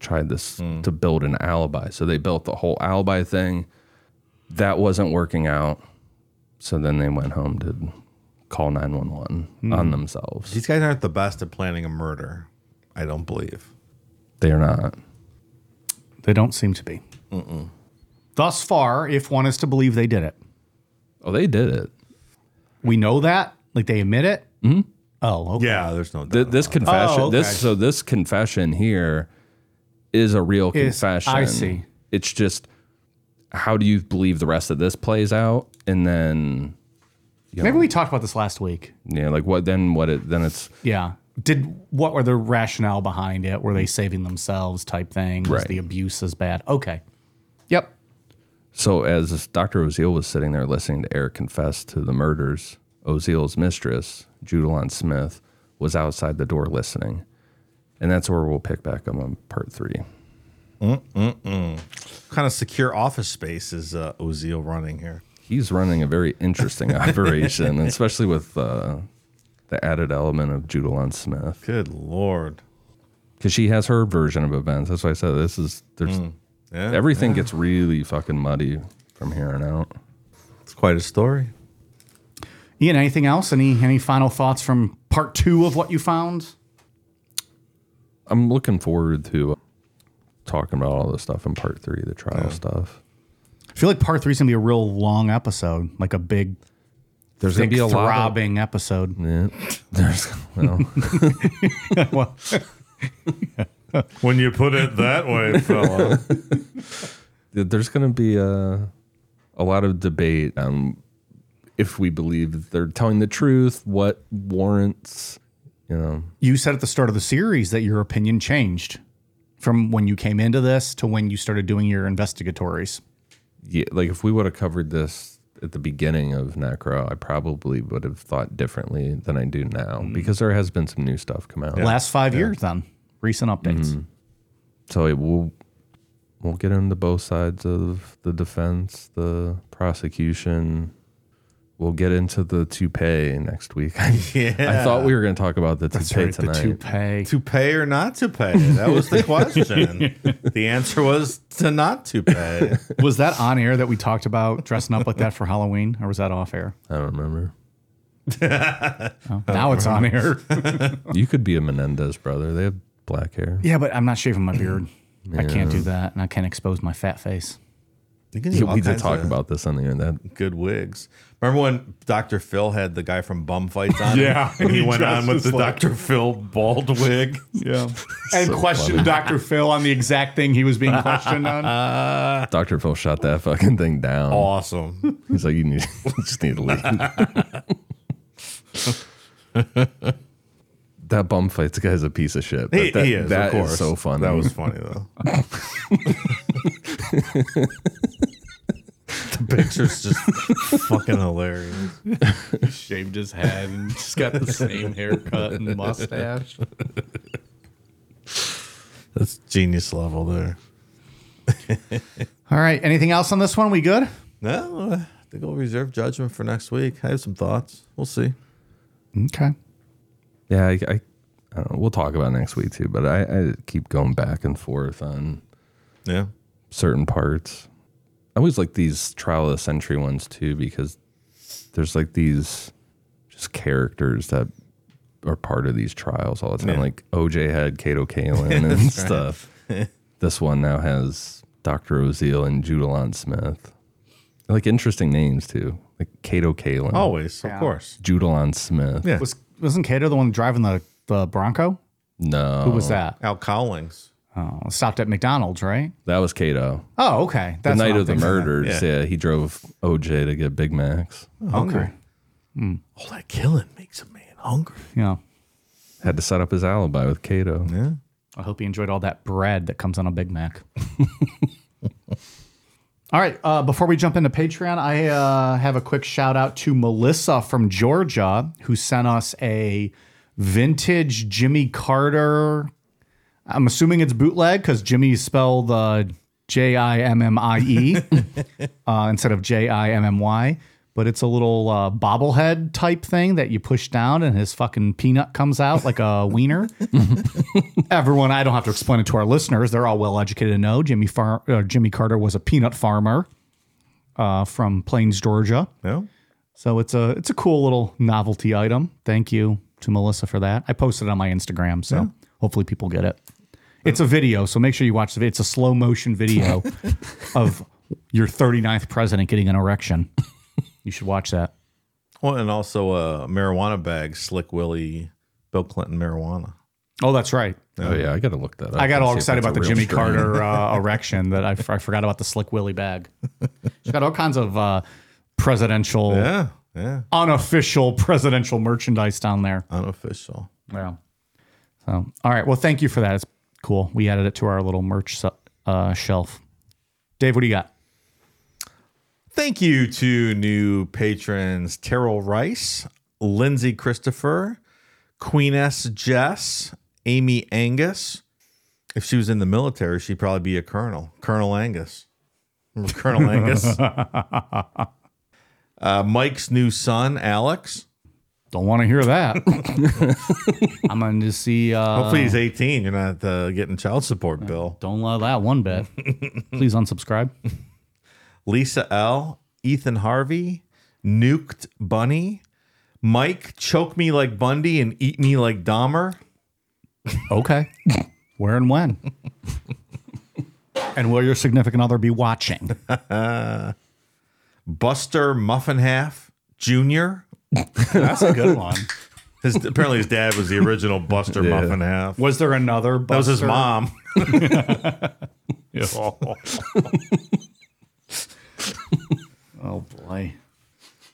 try this hmm. to build an alibi. So they built the whole alibi thing. That wasn't working out. So then they went home to call 911 on themselves. These guys aren't the best at planning a murder. I don't believe. They are not. They don't seem to be. Thus far, if one is to believe they did it. Oh, they did it. We know that? Like they admit it? Mm-hmm. Oh, okay. Yeah, there's no. Th- this confession, Oh, okay. this so this confession here is a real Is- confession. I see. It's just how do you believe the rest of this plays out, and then you Maybe we talked about this last week. yeah, like what then? What it then? It's Yeah. Did what were the rationale behind it? Were they saving themselves type thing? Was Right. the abuse as bad? Okay. Yep. so as Dr. Oziel was sitting there listening to Erik confess to the murders, Oziel's mistress, Judalon Smith, was outside the door listening, and that's where we'll pick back up on part three. What kind of secure office space is uh, Oziel running here? He's running a very interesting operation, especially with uh, the added element of Judalon Smith, Good lord. because she has her version of events. That's why I said this is there's Yeah, everything gets really fucking muddy from here on out. It's quite a story. Ian, anything else? Any any final thoughts from part two of what you found? I'm looking forward to talking about all this stuff in part three, the trial stuff. I feel like part three is gonna be a real long episode, like a big, There's gonna thick, be a lot. Of, throbbing episode. yeah, there's well, Well, When you put it that way, fella. there's gonna be a a lot of debate on if we believe that they're telling the truth, what warrants, you know. you said at the start of the series that your opinion changed from when you came into this to when you started doing your investigatories. Yeah, like if we would have covered this at the beginning of Necro, I probably would have thought differently than I do now mm-hmm. because there has been some new stuff come out. Last five years, then recent updates. Mm-hmm. So it will we'll get into both sides of the defense, the prosecution. We'll get into the toupee next week. Yeah. I thought we were going to talk about the toupee right, tonight. the toupee. to pay or not to pay? That was the question. the answer was to not to pay. Was that on air that we talked about dressing up like that for Halloween, or was that off air? I don't remember. Oh, now it's on air. You could be a Menendez brother. They have black hair. yeah, but I'm not shaving my beard. I can't do that, and I can't expose my fat face. You Yeah, we did kinds talk about this on the internet. good wigs. Remember when Dr. Phil had the guy from Bum Fights on? Yeah, and he he went on with the like- Dr. Phil bald wig. Yeah, and So questioned funny. Dr. Phil on the exact thing he was being questioned on. Dr. Phil shot that fucking thing down. Awesome. He's like, you need, you just need to leave. That bum fights guy's a piece of shit. but He, that, he is, that of course. so funny. That was funny though. the picture's just fucking hilarious. Shaved his head and just got the same haircut and mustache. That's genius level there. All right. Anything else on this one? We good? No, I think we'll reserve judgment for next week. I have some thoughts. We'll see. Okay. Yeah, I, I, I don't know. We'll talk about next week too, but I, I keep going back and forth on Yeah. certain parts. I always like these trial of the century ones too because there's like these just characters that are part of these trials all the time. Yeah. Like OJ had Kato Kaelin and stuff. this one now has Dr. Oziel and Judalon Smith. Like interesting names too. Like Kato Kaelin. Always, of Yeah. course. Judalon Smith. Yeah. Was wasn't Kato the one driving the the Bronco? No. Who was that? Al Cowlings. Oh, stopped at McDonald's, right? That was Kato. Oh, okay. The That's what night of the thinking murders. Yeah. Yeah. he drove OJ to get Big Macs. Okay. Hmm. All that killing makes a man hungry. Yeah. Had to set up his alibi with Kato. Yeah. I hope he enjoyed all that bread that comes on a Big Mac. All right. Uh, before we jump into Patreon, I uh, have a quick shout out to Melissa from Georgia who sent us a vintage Jimmy Carter. I'm assuming it's bootleg because Jimmy spelled uh, J I M M I E uh, instead of J I M M Y. But it's a little uh, bobblehead type thing that you push down and his fucking peanut comes out like a wiener. Everyone, I don't have to explain it to our listeners. They're all well educated to know Jimmy Far- uh, Jimmy Carter was a peanut farmer uh, from Plains, Georgia. Yeah. So it's a it's a cool little novelty item. Thank you to Melissa for that. I posted it on my Instagram, so hopefully people get it. It's a video, so make sure you watch the video. It's a slow motion video of your 39th president getting an erection. You should watch that. Well, and also a marijuana bag, Slick Willie, Bill Clinton marijuana. Oh, that's right. Oh yeah, I got to look that up. I got all excited about the Jimmy strain. Carter uh, erection that I, I forgot about the Slick Willie bag. She's got all kinds of uh, presidential, Yeah, yeah. unofficial presidential merchandise down there. Unofficial. Yeah. So, all right. Well, thank you for that. It's cool. We added it to our little merch uh, shelf. Dave, what do you got? Thank you to new patrons Terrell Rice, Lindsay Christopher, Queen S. Jess, Amy Angus. If she was in the military, she'd probably be a colonel. Colonel Angus. Remember Colonel Angus? uh, Mike's new son, Alex. Don't want to hear that. I'm going to see. Uh, Hopefully he's 18. You're not uh, getting child support bill. Don't love that one bit. Please unsubscribe. Lisa L, Ethan Harvey, Nuked Bunny, Mike, choke me like Bundy and eat me like Dahmer. Okay. Where and when? and will your significant other be watching? Buster Muffin Half Jr. That's a good one. His apparently his dad was the original Buster Yeah. Muffin Half. Was there another? Buster? That was his mom. oh boy.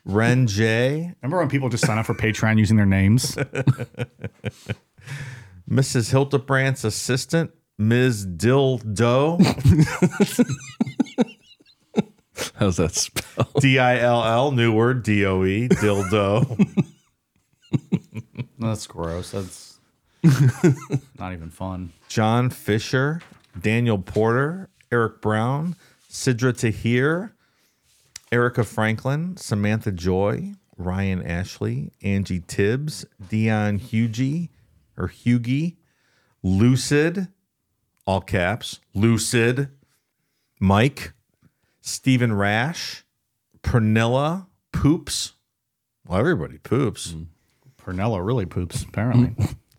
Ren J, Remember when people just sign up for Patreon using their names? Mrs. Hildebrandt's assistant, Ms. Dill Doe, How's that spelled? D I L L, new word, D O E, Dildo. That's gross. That's not even fun. John Fisher, Daniel Porter, Eric Brown, Sidra Tahir, Erica Franklin, Samantha Joy, Ryan Ashley, Angie Tibbs, Dion Hugie or Hugie, Lucid, all caps, Lucid, Mike, Stephen Rash, Pernilla, Poops. Well, everybody poops. Mm. Pernella really poops, apparently.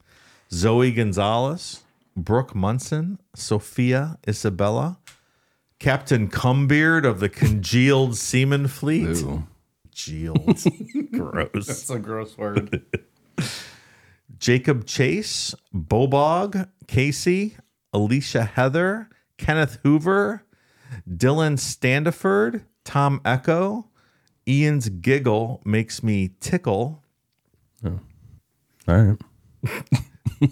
Zoe Gonzalez, Brooke Munson, Sophia Isabella, Captain Cumbeard of the congealed seaman fleet. Ooh. Congealed. Gross. That's a gross word. Jacob Chase, Bobog, Casey, Alicia Heather, Kenneth Hoover, Dylan Standiford, Tom Echo, Ian's giggle makes me tickle, oh. All right.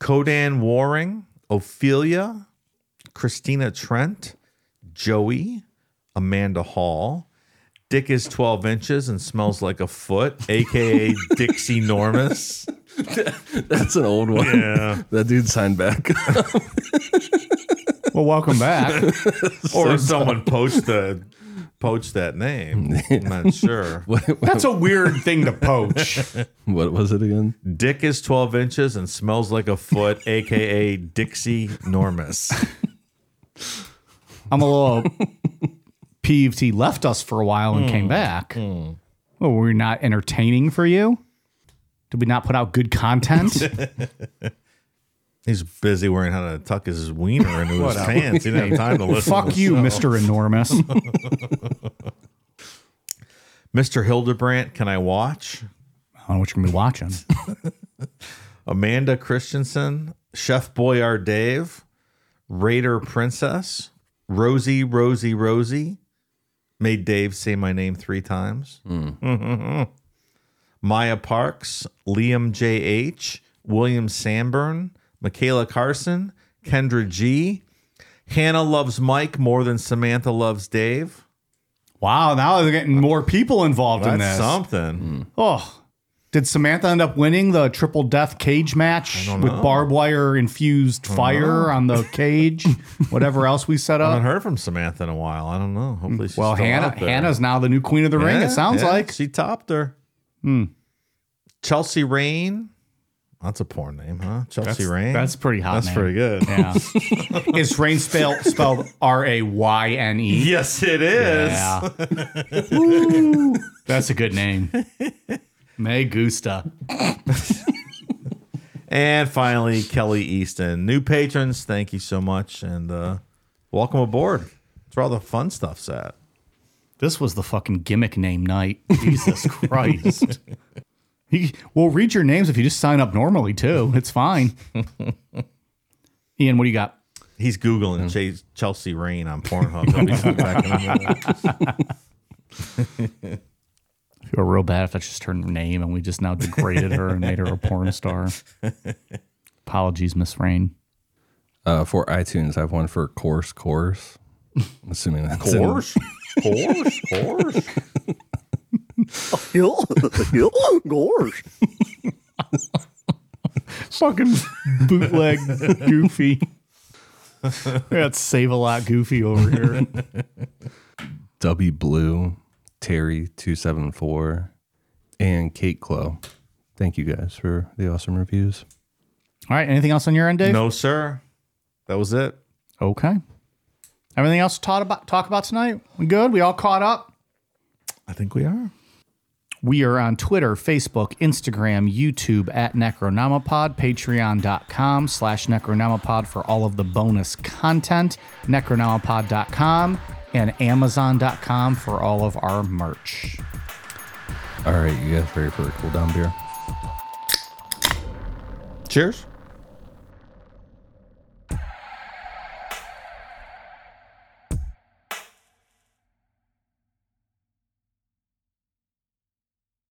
Codan Waring, Ophelia, Christina Trent, Joey, Amanda Hall. Dick is 12 inches and smells like a foot, aka Dixie Normus. That's an old one. Yeah. that dude signed back. Well, welcome back. or someone poached the poached that name. I'm not sure. what, That's a weird thing to poach. what was it again? Dick is 12 inches and smells like a foot, aka Dixie Normus. I'm a little peeved he left us for a while and came hmm. back. Hmm. Well, were we not entertaining for you? Did we not put out good content? He's busy worrying how to tuck his wiener into his pants. He didn't have time to listen. Fuck the you. Mr. Enormous. Mr. Hildebrandt, can I watch? I don't know what you're going to be watching. Amanda Christensen, Chef Boyard Dave, Raider Princess, Rosie, Rosie, Rosie. Made Dave say my name three times. Hmm. Maya Parks, Liam J.H., William Sanborn, Michaela Carson, Kendra G., Hannah loves Mike more than Samantha loves Dave. Wow, now they're getting more people involved in That's this. something. Hmm. Oh, did Samantha end up winning the triple death cage match with barbed wire infused fire on the cage? Whatever else we set up. I haven't heard from Samantha in a while. I don't know. Hopefully, she's Well, still Hannah out there. Hannah's now the new queen of the ring. Yeah, It sounds yeah, like. she topped her. Hmm. Chelsea Rain. That's a porn name, huh? Chelsea That's- Rain. that's pretty hot That's name. pretty good. Yeah. Is Rain spelled spelled R A Y N E? Yes, it is. Yeah. Woo. That's a good name. Me gusta. And finally, Kelly Easton. New patrons, thank you so much. And uh, welcome aboard. That's where all the fun stuff's at. This was the fucking gimmick name night. Jesus Christ. He, we'll read your names if you just sign up normally too. It's fine. Ian, what do you got? He's Googling Chase, Chelsea Rain on Pornhub. feel real bad if that's just her name and we just now degraded her and made her a porn star. Apologies, Miss Rain. Uh, for iTunes, I have one for course course. I'm assuming that's in- Course? Course? Course? Gorge. Fucking bootleg goofy. That's save a lot goofy over here. W Blue, Terry two seven four, and Kate Clow. Thank you guys for the awesome reviews. All right. Anything else on your end, Dave? No, sir. That was it. Okay. Everything else to talk about, talk about tonight? We good? We all caught up? I think we are. We are on Twitter, Facebook, Instagram, YouTube at Necronomipod, patreon.com slash Necronomipod for all of the bonus content, necronomipod.com, and amazon.com for all of our merch. All right, you guys ready for a cool down beer? Cheers.